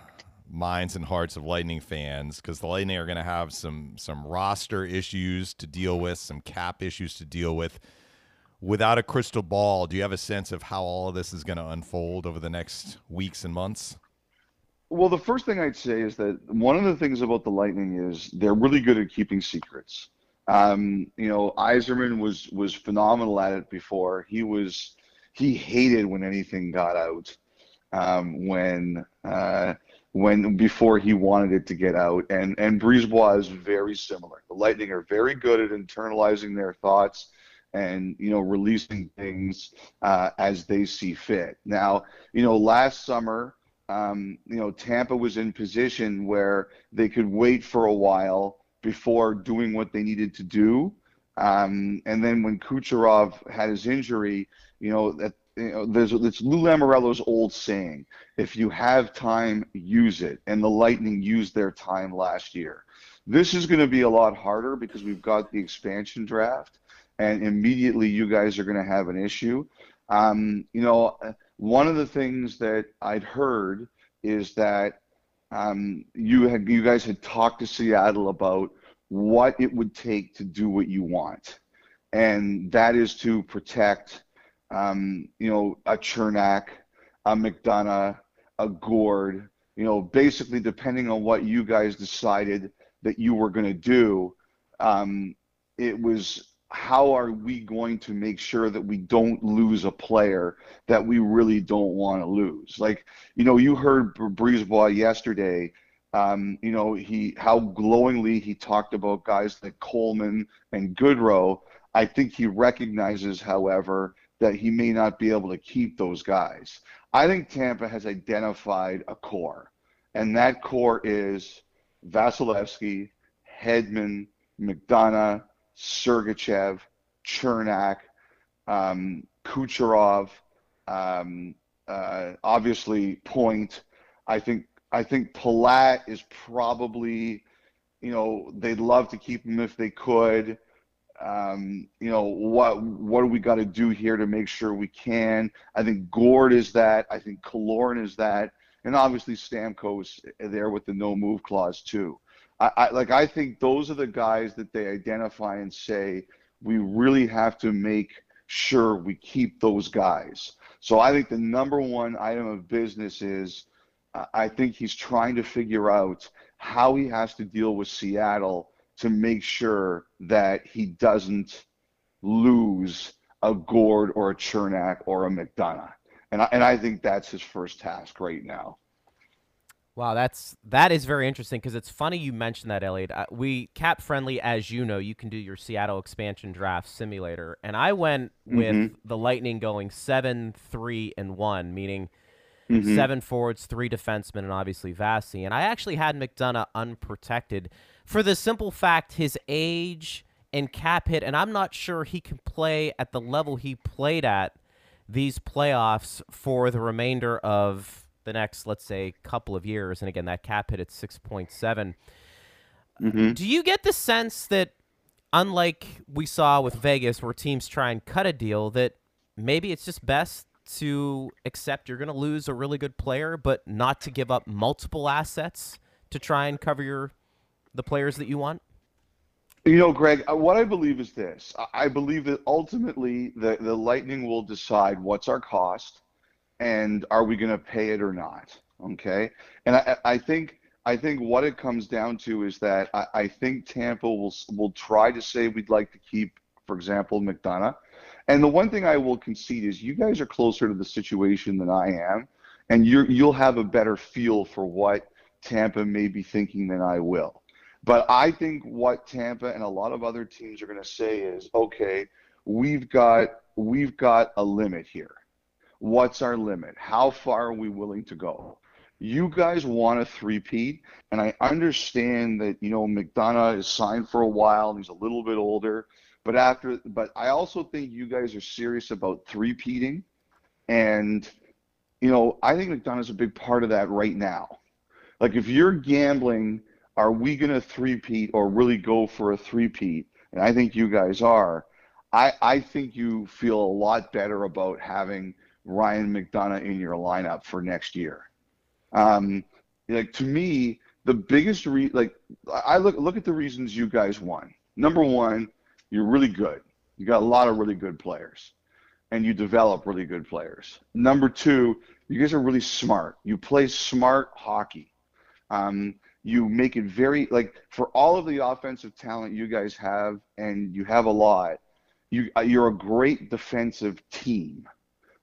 minds and hearts of Lightning fans because the Lightning are going to have some some roster issues to deal with, some cap issues to deal with. Without a crystal ball, do you have a sense of how all of this is going to unfold over the next weeks and months? Well, the first thing I'd say is that one of the things about the Lightning is they're really good at keeping secrets. Um, you know, Yzerman was was phenomenal at it before. He was he hated when anything got out. Um, when uh, when before he wanted it to get out, and and BriseBois is very similar. The Lightning are very good at internalizing their thoughts and you know releasing things uh, as they see fit. Now, you know, last summer um, you know, Tampa was in position where they could wait for a while before doing what they needed to do. Um, and then when Kucherov had his injury, you know, that you know, there's it's Lou Lamoriello's old saying: "If you have time, use it." And the Lightning used their time last year. This is going to be a lot harder because we've got the expansion draft, and immediately you guys are going to have an issue. Um, you know, one of the things that I'd heard is that um, you had you guys had talked to Seattle about what it would take to do what you want, and that is to protect, um, you know, a Cernak, a McDonagh, a Gourde, you know, basically depending on what you guys decided that you were going to do, um, it was how are we going to make sure that we don't lose a player that we really don't want to lose? Like, you know, you heard BriseBois yesterday. Um, you know, he how glowingly he talked about guys like Coleman and Goodrow. I think he recognizes, however, that he may not be able to keep those guys. I think Tampa has identified a core, and that core is Vasilevskiy, Hedman, McDonagh, Sergachev, Cernak, um, Kucherov, um, uh, obviously Point. I think I think Palat is probably, you know, they'd love to keep him if they could. Um, you know what what do we got to do here to make sure we can? I think Gourde is that. I think Killorn is that, and obviously Stamkos there with the no move clause too. I, I like I think those are the guys that they identify and say we really have to make sure we keep those guys. So I think the number one item of business is I think he's trying to figure out how he has to deal with Seattle to make sure that he doesn't lose a Gourde or a Cernak or a McDonagh. And I, and I think that's his first task right now. Wow, that's that is very interesting because it's funny you mentioned that, Elliotte. Uh, we cap friendly, as you know, you can do your Seattle expansion draft simulator, and I went with Mhm. the Lightning going seven, three, and one, meaning Mhm. seven forwards, three defensemen, and obviously Vasi. And I actually had McDonagh unprotected for the simple fact his age and cap hit, and I'm not sure he can play at the level he played at these playoffs for the remainder of the next, let's say, couple of years. And again, that cap hit at 6.7. Mhm. Do you get the sense that, unlike we saw with Vegas, where teams try and cut a deal, that maybe it's just best to accept you're going to lose a really good player, but not to give up multiple assets to try and cover your the players that you want? You know, Greg, uh, what I believe is this. I- I believe that ultimately the, the Lightning will decide what's our cost and are we going to pay it or not. Okay. And I, I think I think what it comes down to is that I, I think Tampa will will try to say we'd like to keep, for example, McDonagh. And the one thing I will concede is you guys are closer to the situation than I am, and you're you'll have a better feel for what Tampa may be thinking than I will. But I think what Tampa and a lot of other teams are going to say is, okay, we've got we've got a limit here. What's our limit? How far are we willing to go? You guys want a three-peat, and I understand that you know McDonagh is signed for a while and he's a little bit older, but after but I also think you guys are serious about three-peating, and you know I think McDonagh's a big part of that right now. Like if you're gambling, are we going to three-peat or really go for a three-peat? And I think you guys are. I, I think you feel a lot better about having Ryan McDonagh in your lineup for next year. Um, like to me, the biggest re like I look look at the reasons you guys won. Number one, you're really good. You got a lot of really good players, and you develop really good players. Number two, you guys are really smart. You play smart hockey. Um, you make it very like for all of the offensive talent you guys have, and you have a lot. You uh, you're a great defensive team.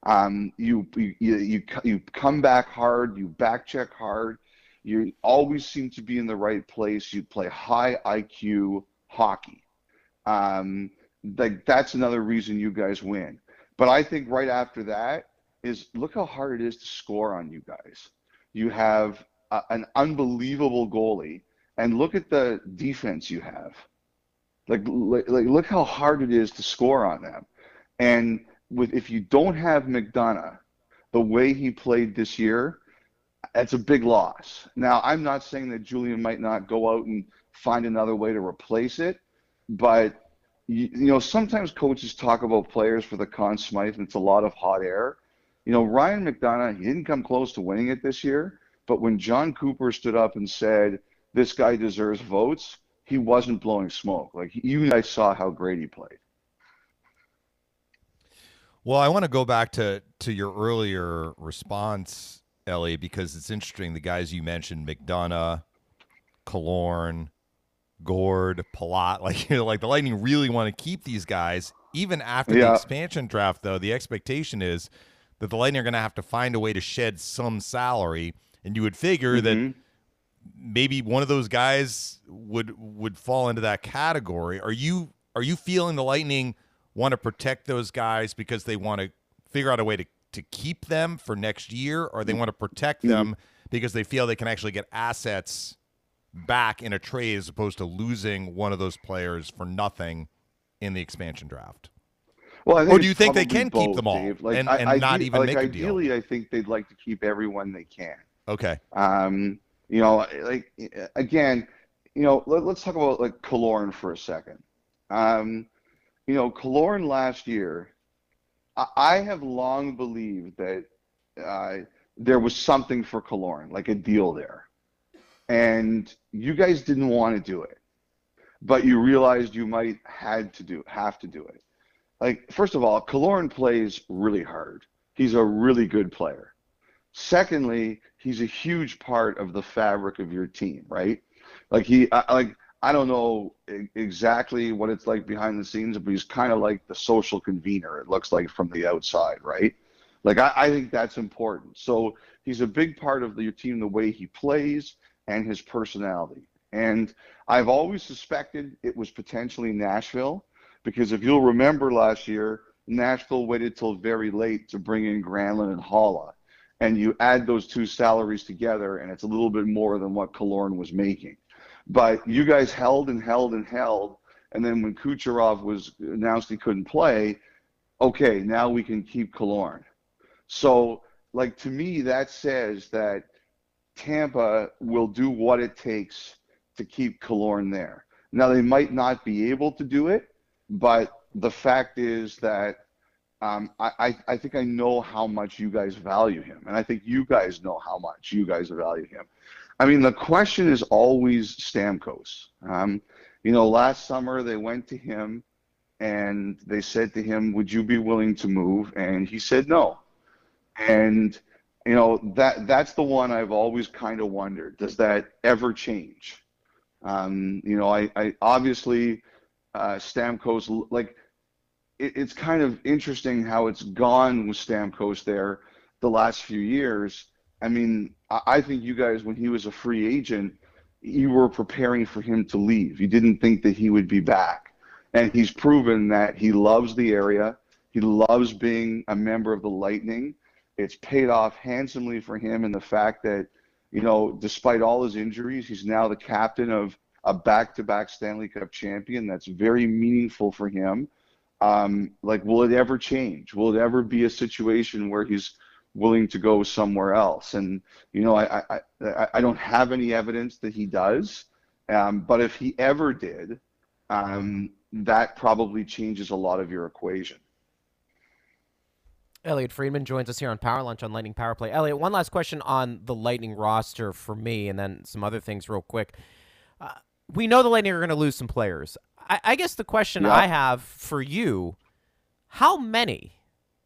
Um, you, you you you come back hard. You back check hard. You always seem to be in the right place. You play high IQ hockey. Um, like that's another reason you guys win. But I think right after that is look how hard it is to score on you guys. You have a, an unbelievable goalie, and look at the defense you have. Like, like, like look how hard it is to score on them. And with if you don't have McDonagh, the way he played this year, that's a big loss. Now, I'm not saying that Julien might not go out and find another way to replace it, but you, you know, sometimes coaches talk about players for the Conn Smythe, and it's a lot of hot air. You know, Ryan McDonagh, he didn't come close to winning it this year, but when Jon Cooper stood up and said, this guy deserves votes, he wasn't blowing smoke. Like, you guys saw how great he played. Well, I want to go back to to your earlier response, Ellie, because it's interesting. The guys you mentioned, McDonagh, Killorn, Gourde, Palat, like you know, like the Lightning really want to keep these guys. Even after the expansion draft, though, the expectation is that the Lightning are going to have to find a way to shed some salary, and you would figure that Mhm. maybe one of those guys would would fall into that category. Are you are you feeling the Lightning want to protect those guys because they want to figure out a way to to keep them for next year, or they want to protect them because they feel they can actually get assets back in a trade as opposed to losing one of those players for nothing in the expansion draft? Well, I think Or do you think they can keep them all Dave. Like, and- I- and not even like, make a deal? Ideally, I think they'd like to keep everyone they can. Okay. Um, you know, like again, you know, let, us talk about like Killorn for a second. Um, you know, Killorn last year, I, I have long believed that uh, there was something for Killorn, like a deal there, and you guys didn't want to do it, but you realized you might had to do have to do it. like first of all, Killorn plays really hard. He's a really good player. Secondly, he's a huge part of the fabric of your team, right? Like he, I, like I don't know exactly what it's like behind the scenes, but he's kind of like the social convener. It looks like from the outside, right? Like I, I think that's important. So he's a big part of your team, the way he plays and his personality. And I've always suspected it was potentially Nashville because if you'll remember last year, Nashville waited till very late to bring in Granlund and Haula. And you add those two salaries together, and it's a little bit more than what Killorn was making. But you guys held and held and held. And then when Kucherov was announced he couldn't play, okay, now we can keep Killorn. So, like, to me, that says that Tampa will do what it takes to keep Killorn there. Now, they might not be able to do it, but the fact is that um, I, I think I know how much you guys value him, and I think you guys know how much you guys value him. I mean, the question is always Stamkos. Um, you know, last summer they went to him and they said to him, "Would you be willing to move?" And he said no. And you know that that's the one I've always kind of wondered: Does that ever change? Um, you know, I, I obviously uh, Stamkos like it, it's kind of interesting how it's gone with Stamkos there the last few years. I mean, I, think you guys, when he was a free agent, you were preparing for him to leave. You didn't think that he would be back, and he's proven that he loves the area. He loves being a member of the Lightning. It's paid off handsomely for him in the fact that, you know, despite all his injuries, he's now the captain of a back-to-back Stanley Cup champion. That's very meaningful for him. Um, like, will it ever change? Will it ever be a situation where he's willing to go somewhere else? And you know, I I, I don't have any evidence that he does, um, but if he ever did, um, that probably changes a lot of your equation. Elliotte Friedman joins us here on Power Lunch on Lightning Power Play. Elliotte, one last question on the Lightning roster for me, and then some other things real quick. Uh, we know the Lightning are going to lose some players. I, I guess the question I have for you: How many?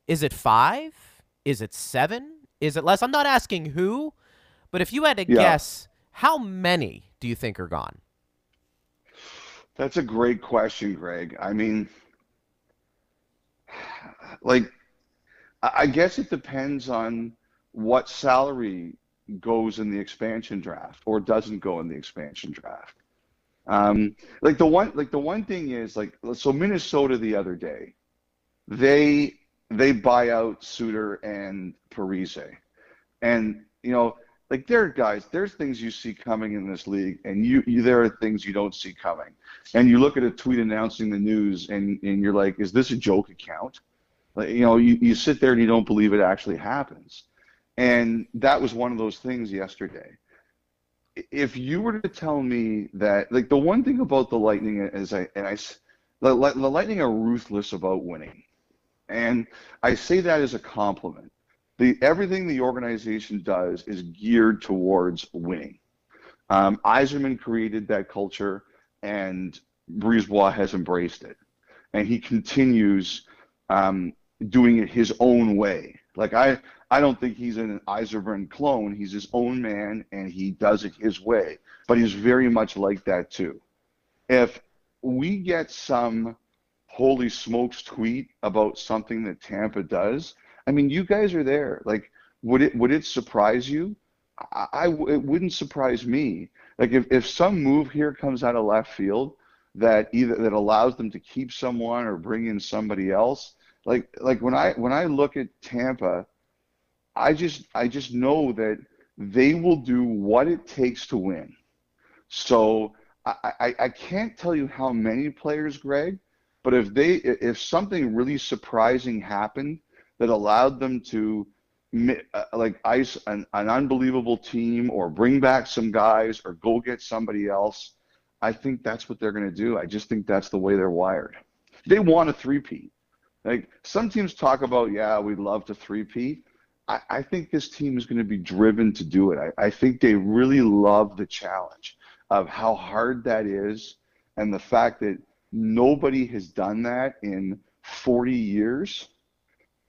Is it five? Is it seven? Is it less? I'm not asking who, but if you had to guess, how many do you think are gone? That's a great question, Greg. I mean, like, I guess it depends on what salary goes in the expansion draft or doesn't go in the expansion draft. Um, like the one, like the one thing is like so Minnesota the other day, they they buy out Suter and Parise, and you know like there are guys, there's things you see coming in this league, and you, you there are things you don't see coming, and you look at a tweet announcing the news, and and you're like, is this a joke account? Like you know, you, you sit there and you don't believe it actually happens, and that was one of those things yesterday. If you were to tell me that, like the one thing about the Lightning is, I and I, the, the Lightning are ruthless about winning, and I say that as a compliment. The everything the organization does is geared towards winning. Um, created that culture, and Brisebois has embraced it, and he continues um, doing it his own way. Like I, I don't think he's an Yzerman clone. He's his own man, and he does it his way. But he's very much like that too. If we get some holy smokes tweet about something that Tampa does, I mean, you guys are there. Like, would it would it surprise you? I, I it wouldn't surprise me. Like if, if some move here comes out of left field that either that allows them to keep someone or bring in somebody else, like like when I when I look at Tampa I just I just know that they will do what it takes to win. So I, I, I can't tell you how many players, Greg, but if they if something really surprising happened that allowed them to uh, like ice an, an unbelievable team or bring back some guys or go get somebody else, I think that's what they're going to do. I just think that's the way they're wired. They want a three-peat. Like some teams talk about, yeah, we'd love to three-peat. I, I think this team is going to be driven to do it. I, I think they really love the challenge of how hard that is and the fact that nobody has done that in 40 years,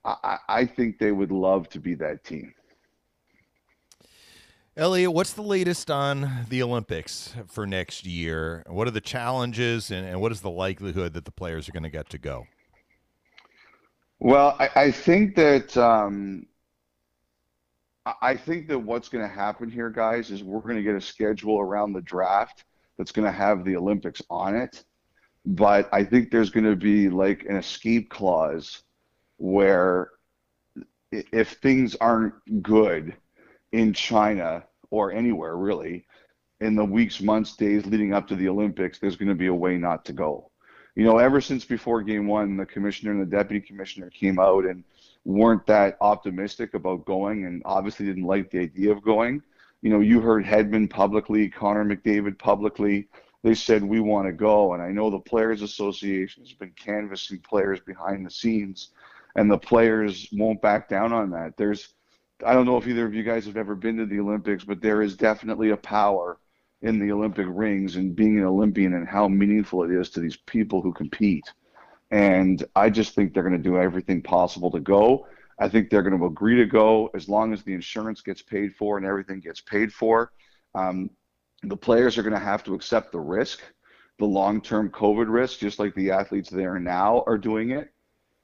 I, I think they would love to be that team. Elliotte, what's the latest on the Olympics for next year? What are the challenges and, and what is the likelihood that the players are going to get to go? Well, I, I think that um, I think that what's going to happen here, guys, is we're going to get a schedule around the draft that's going to have the Olympics on it. But I think there's going to be like an escape clause where if things aren't good in China or anywhere really in the weeks, months, days leading up to the Olympics, there's going to be a way not to go. You know, ever since before game one, the commissioner and the deputy commissioner came out and weren't that optimistic about going and obviously didn't like the idea of going. You know, you heard Hedman publicly, Connor McDavid publicly. They said, we want to go. And I know the Players Association has been canvassing players behind the scenes, and the players won't back down on that. There's I don't know if either of you guys have ever been to the Olympics, but there is definitely a power in the Olympic rings and being an Olympian and how meaningful it is to these people who compete. And I just think they're going to do everything possible to go. I think they're going to agree to go as long as the insurance gets paid for and everything gets paid for. Um, the players are going to have to accept the risk, the long term COVID risk, just like the athletes there now are doing it.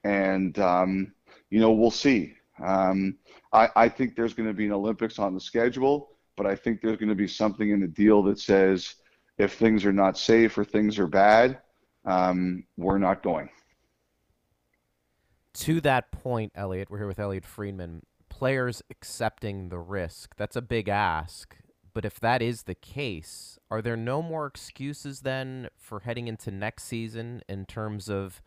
And, um, you know, we'll see. Um, I, I think there's going to be an Olympics on the schedule, but I think there's going to be something in the deal that says if things are not safe or things are bad, um, we're not going. To that point, Elliotte, we're here with Elliotte Friedman. Players accepting the risk, that's a big ask. But if that is the case, are there no more excuses then for heading into next season in terms of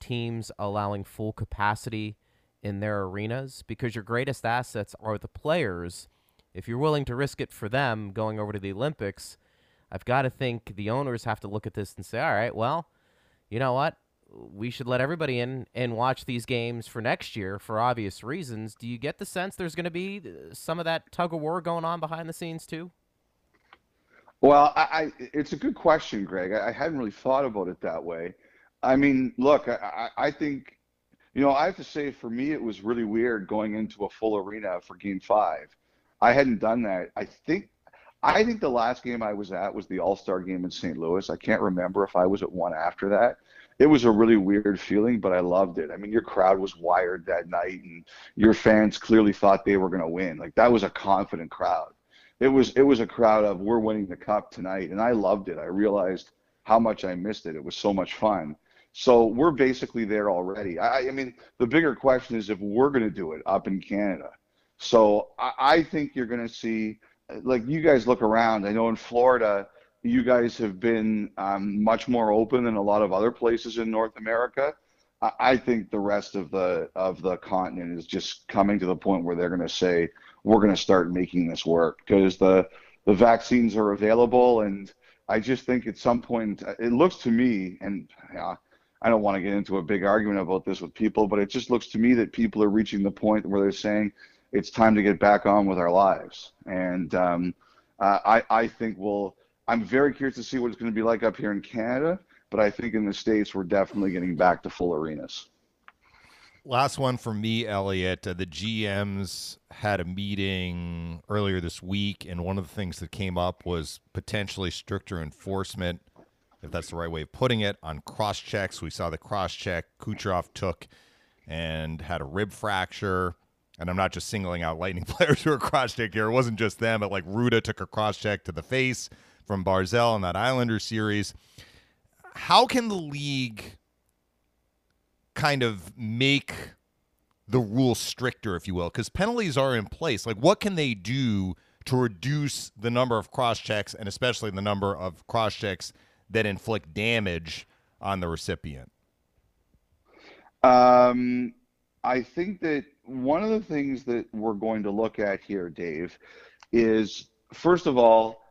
teams allowing full capacity in their arenas because your greatest assets are the players. If you're willing to risk it for them going over to the Olympics, I've got to think the owners have to look at this and say, all right, well, you know what? We should let everybody in and watch these games for next year for obvious reasons. Do you get the sense there's going to be uh, some of that tug of war going on behind the scenes too? Well, I, I it's a good question, Greg. I, I, hadn't really thought about it that way. I mean, look, I, I think you know, I have to say, for me, it was really weird going into a full arena for Game Five. I hadn't done that. I think, I think the last game I was at was the All Star game in St. Louis. I can't remember if I was at one after that. It was a really weird feeling, but I loved it. I mean, your crowd was wired that night, and your fans clearly thought they were going to win. Like that was a confident crowd. It was it was a crowd of we're winning the cup tonight, and I loved it. I realized how much I missed it. It was so much fun. So we're basically there already. I, I mean, the bigger question is if we're going to do it up in Canada. So I, I think you're going to see, like you guys look around. I know in Florida, you guys have been um, much more open than a lot of other places in North America. I, I think the rest of the of the continent is just coming to the point where they're going to say we're going to start making this work because the the vaccines are available and I just think at some point it looks to me and uh, I don't want to get into a big argument about this with people, but it just looks to me that people are reaching the point where they're saying it's time to get back on with our lives. And um, uh, I, I think we'll, I'm very curious to see what it's going to be like up here in Canada, but I think in the States, we're definitely getting back to full arenas. Last one for me, Elliotte. Uh, the GMs had a meeting earlier this week, and one of the things that came up was potentially stricter enforcement if that's the right way of putting it, on cross checks. We saw the cross check Kucherov took and had a rib fracture. And I'm not just singling out Lightning players who are cross checked here. It wasn't just them, but like Ruda took a cross check to the face from Barzal in that Islander series. How can the league kind of make the rules stricter, if you will? Because penalties are in place. Like, what can they do to reduce the number of cross checks and especially the number of cross checks that inflict damage on the recipient? Um, I think that one of the things that we're going to look at here, Dave, is first of all,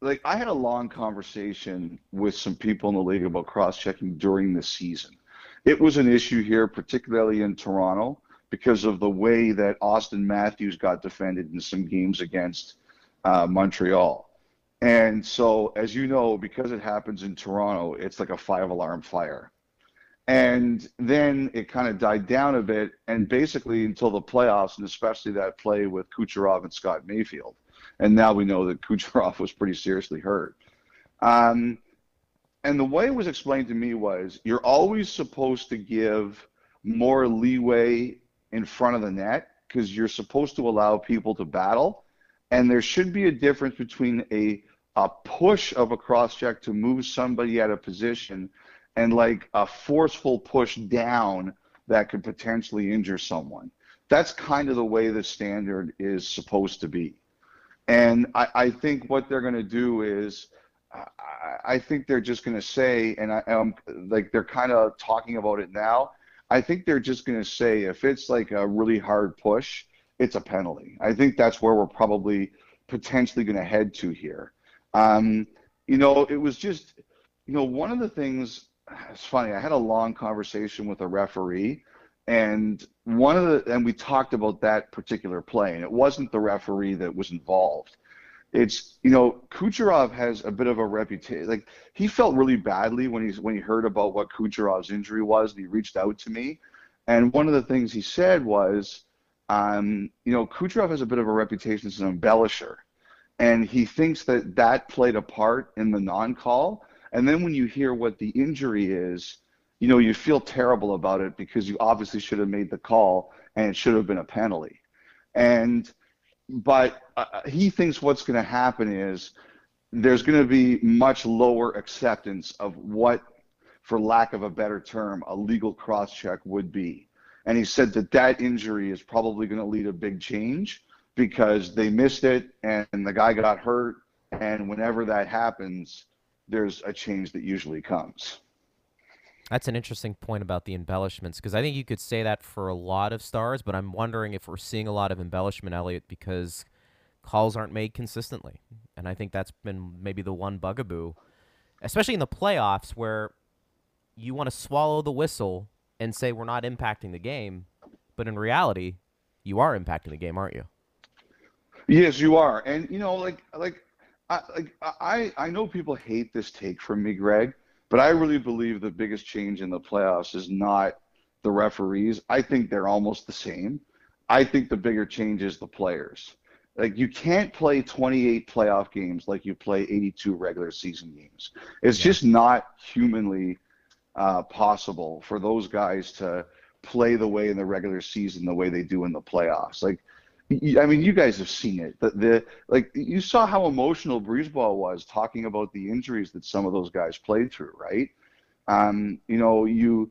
like I had a long conversation with some people in the league about cross-checking during the season. It was an issue here, particularly in Toronto, because of the way that Auston Matthews got defended in some games against uh, Montreal. And so, as you know, because it happens in Toronto, it's like a five alarm fire. And then it kind of died down a bit, and basically until the playoffs, and especially that play with Kucherov and Scott Mayfield. And now we know that Kucherov was pretty seriously hurt. Um, and the way it was explained to me was you're always supposed to give more leeway in front of the net because you're supposed to allow people to battle. And there should be a difference between a a push of a cross check to move somebody out of position and like a forceful push down that could potentially injure someone. That's kind of the way the standard is supposed to be. And I, I think what they're going to do is, I, I think they're just going to say, and I, am like they're kind of talking about it now. I think they're just going to say if it's like a really hard push, it's a penalty. I think that's where we're probably potentially going to head to here. Um, you know, it was just, you know, one of the things it's funny. I had a long conversation with a referee, and one of the and we talked about that particular play, and it wasn't the referee that was involved. It's you know Kucherov has a bit of a reputation. Like he felt really badly when he's when he heard about what Kucherov's injury was, and he reached out to me. And one of the things he said was, um, you know, Kucherov has a bit of a reputation as an embellisher, and he thinks that that played a part in the non-call and then when you hear what the injury is, you know, you feel terrible about it because you obviously should have made the call and it should have been a penalty. And, but uh, he thinks what's going to happen is there's going to be much lower acceptance of what, for lack of a better term, a legal cross check would be. And he said that that injury is probably going to lead a big change because they missed it and the guy got hurt. And whenever that happens, there's a change that usually comes. That's an interesting point about the embellishments because I think you could say that for a lot of stars, but I'm wondering if we're seeing a lot of embellishment, Elliotte, because calls aren't made consistently. And I think that's been maybe the one bugaboo, especially in the playoffs where you want to swallow the whistle and say we're not impacting the game, but in reality, you are impacting the game, aren't you? Yes, you are. And you know, like like I, like I, I know people hate this take from me, Greg, but I really believe the biggest change in the playoffs is not the referees. I think they're almost the same. I think the bigger change is the players. Like you can't play 28 playoff games like you play 82 regular season games. It's yeah. just not humanly uh, possible for those guys to play the way in the regular season the way they do in the playoffs. Like I mean, you guys have seen it. The, the like you saw how emotional BriseBois was talking about the injuries that some of those guys played through, right? Um, you know, you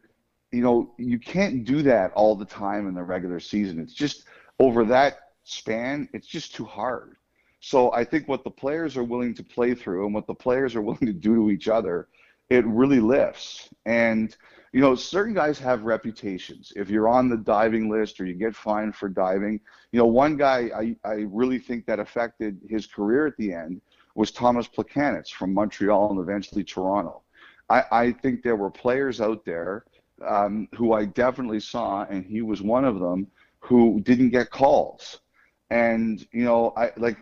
you know, you can't do that all the time in the regular season. It's just over that span, it's just too hard. So I think what the players are willing to play through and what the players are willing to do to each other, it really lifts. And you know, certain guys have reputations. If you're on the diving list or you get fined for diving, you know, one guy I, I really think that affected his career at the end was Tomas Plekanec from Montreal and eventually Toronto. I, I think there were players out there um, who I definitely saw, and he was one of them, who didn't get calls. And, you know, I like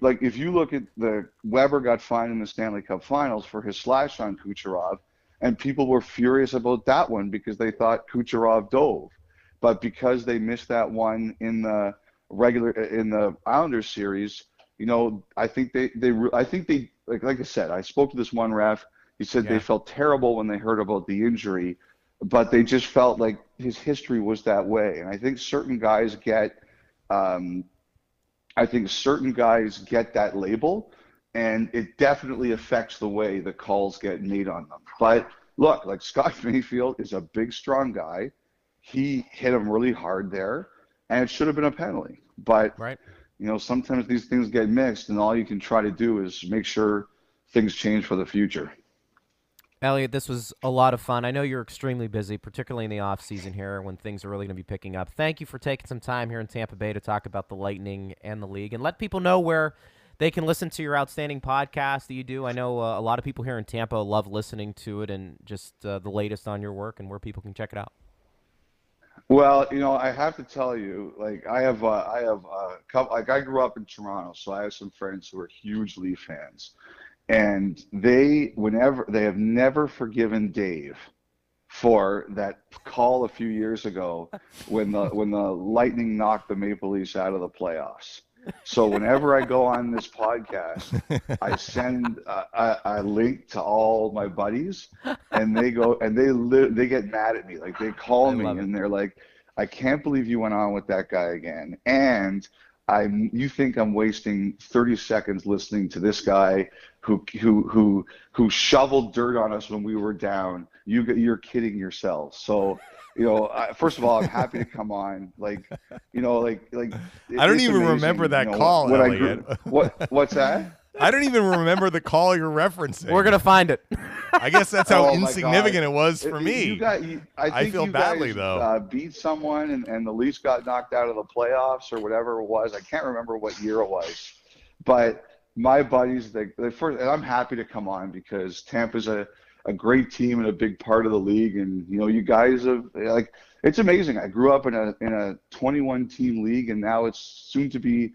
like if you look at the Weber got fined in the Stanley Cup Finals for his slash on Kucherov – and people were furious about that one because they thought Kucherov dove, but because they missed that one in the regular in the Islanders series, you know, I think they they I think they like like I said, I spoke to this one ref. He said yeah. they felt terrible when they heard about the injury, but they just felt like his history was that way. And I think certain guys get, um, I think certain guys get that label and it definitely affects the way the calls get made on them. But look, like Scott Mayfield is a big, strong guy. He hit him really hard there, and it should have been a penalty. But right. you know, sometimes these things get mixed, and all you can try to do is make sure things change for the future. Elliotte, this was a lot of fun. I know you're extremely busy, particularly in the off season here when things are really going to be picking up. Thank you for taking some time here in Tampa Bay to talk about the Lightning and the league, and let people know where they can listen to your outstanding podcast that you do. I know uh, a lot of people here in Tampa love listening to it and just uh, the latest on your work and where people can check it out. Well, you know, I have to tell you, like I have, uh, I have a couple. Like I grew up in Toronto, so I have some friends who are huge Leaf fans, and they, whenever they have never forgiven Dave for that call a few years ago when the when the Lightning knocked the Maple Leafs out of the playoffs. So whenever I go on this podcast, I send a, a, a link to all my buddies, and they go and they li- they get mad at me. Like they call I me love it. and they're like, "I can't believe you went on with that guy again." And I'm you think I'm wasting 30 seconds listening to this guy who who who who shoveled dirt on us when we were down. You you're kidding yourself. So. You know, I, first of all, I'm happy to come on. Like, you know, like, like. I don't even amazing, remember that you know, call, what I Elliotte. grew- what what's that? I don't even remember the call you're referencing. We're gonna find it. I guess that's how Oh insignificant it was for It- me. You got, you, I, I think feel you badly, guys, though. Uh, beat someone, and, and the Leafs got knocked out of the playoffs or whatever it was. I can't remember what year it was, but my buddies, they, they first, and I'm happy to come on because Tampa's a, a great team and a big part of the league, and you know, you guys have like it's amazing. I grew up in a in a 21 team league, and now it's soon to be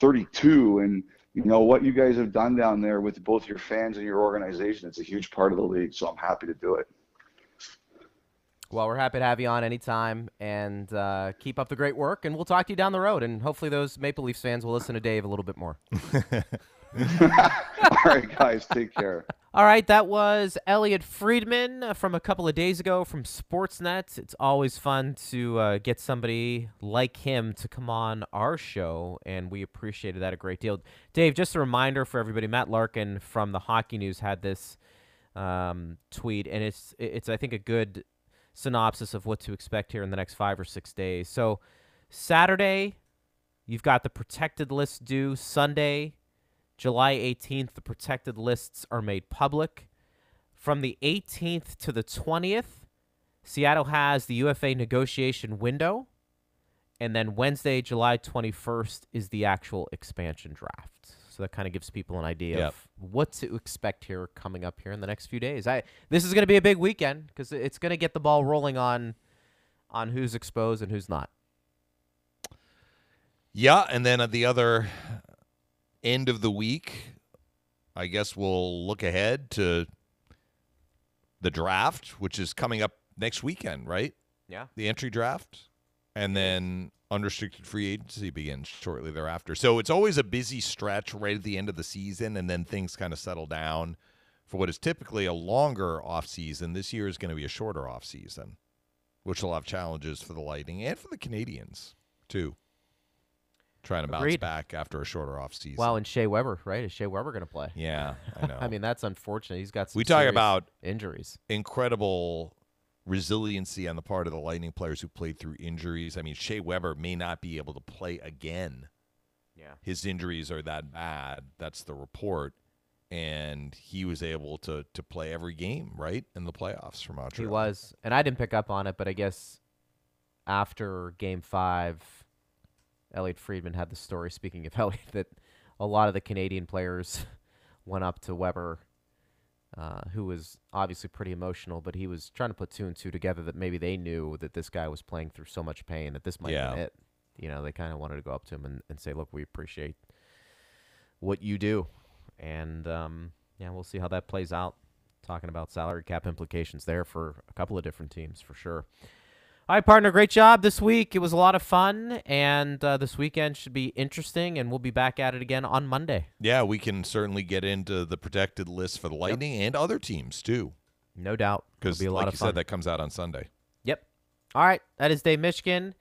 32, and you know what you guys have done down there with both your fans and your organization. It's a huge part of the league, so I'm happy to do it. Well, we're happy to have you on anytime, and uh, keep up the great work. And we'll talk to you down the road, and hopefully those Maple Leafs fans will listen to Dave a little bit more. All right, guys, take care. All right, that was Elliotte Friedman from a couple of days ago from Sportsnet. It's always fun to uh, get somebody like him to come on our show, and we appreciated that a great deal. Dave, just a reminder for everybody: Matt Larkin from the Hockey News had this um, tweet, and it's it's I think a good synopsis of what to expect here in the next five or six days. So Saturday, you've got the protected list due. Sunday, July 18th, the protected lists are made public. From the 18th to the 20th, Seattle has the UFA negotiation window. And then Wednesday, July 21st, is the actual expansion draft. So that kind of gives people an idea Yep. of what to expect here coming up here in the next few days. I this is going to be a big weekend because it's going to get the ball rolling on on who's exposed and who's not. Yeah, and then at the other end of the week, I guess we'll look ahead to the draft, which is coming up next weekend, right? Yeah. The entry draft. And then unrestricted free agency begins shortly thereafter. So it's always a busy stretch right at the end of the season, and then things kind of settle down for what is typically a longer off season. This year is going to be a shorter off season, which will have challenges for the Lightning and for the Canadiens, too. Trying to bounce Agreed. back after a shorter off season. Wow, and Shea Weber, right? Is Shea Weber going to play? Yeah, I know. I mean, that's unfortunate. He's got some we talk about injuries. incredible resiliency on the part of the Lightning players who played through injuries. I mean, Shea Weber may not be able to play again. Yeah. His injuries are that bad. That's the report. And he was able to to play every game, right? In the playoffs for Montreal. He was, and I didn't pick up on it, but I guess after Game Five, Elliotte Friedman had the story. Speaking of Elliotte, that a lot of the Canadian players went up to Weber, uh, who was obviously pretty emotional, but he was trying to put two and two together. That maybe they knew that this guy was playing through so much pain that this might Yeah. be it. You know, they kind of wanted to go up to him and, and say, "Look, we appreciate what you do," and um, yeah, we'll see how that plays out talking about salary cap implications there for a couple of different teams for sure. All right, partner, great job this week. It was a lot of fun, and uh, this weekend should be interesting, and we'll be back at it again on Monday. Yeah, we can certainly get into the protected list for the Lightning and other teams too. No doubt. Because, be a lot like of you fun. said, that comes out on Sunday. Yep. All right, that is Dave Mishkin.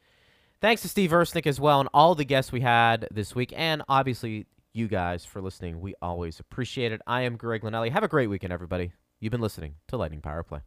Thanks to Steve Ersnick as well, and all the guests we had this week, and obviously you guys for listening. We always appreciate it. I am Greg Linelli. Have a great weekend, everybody. You've been listening to Lightning Power Play.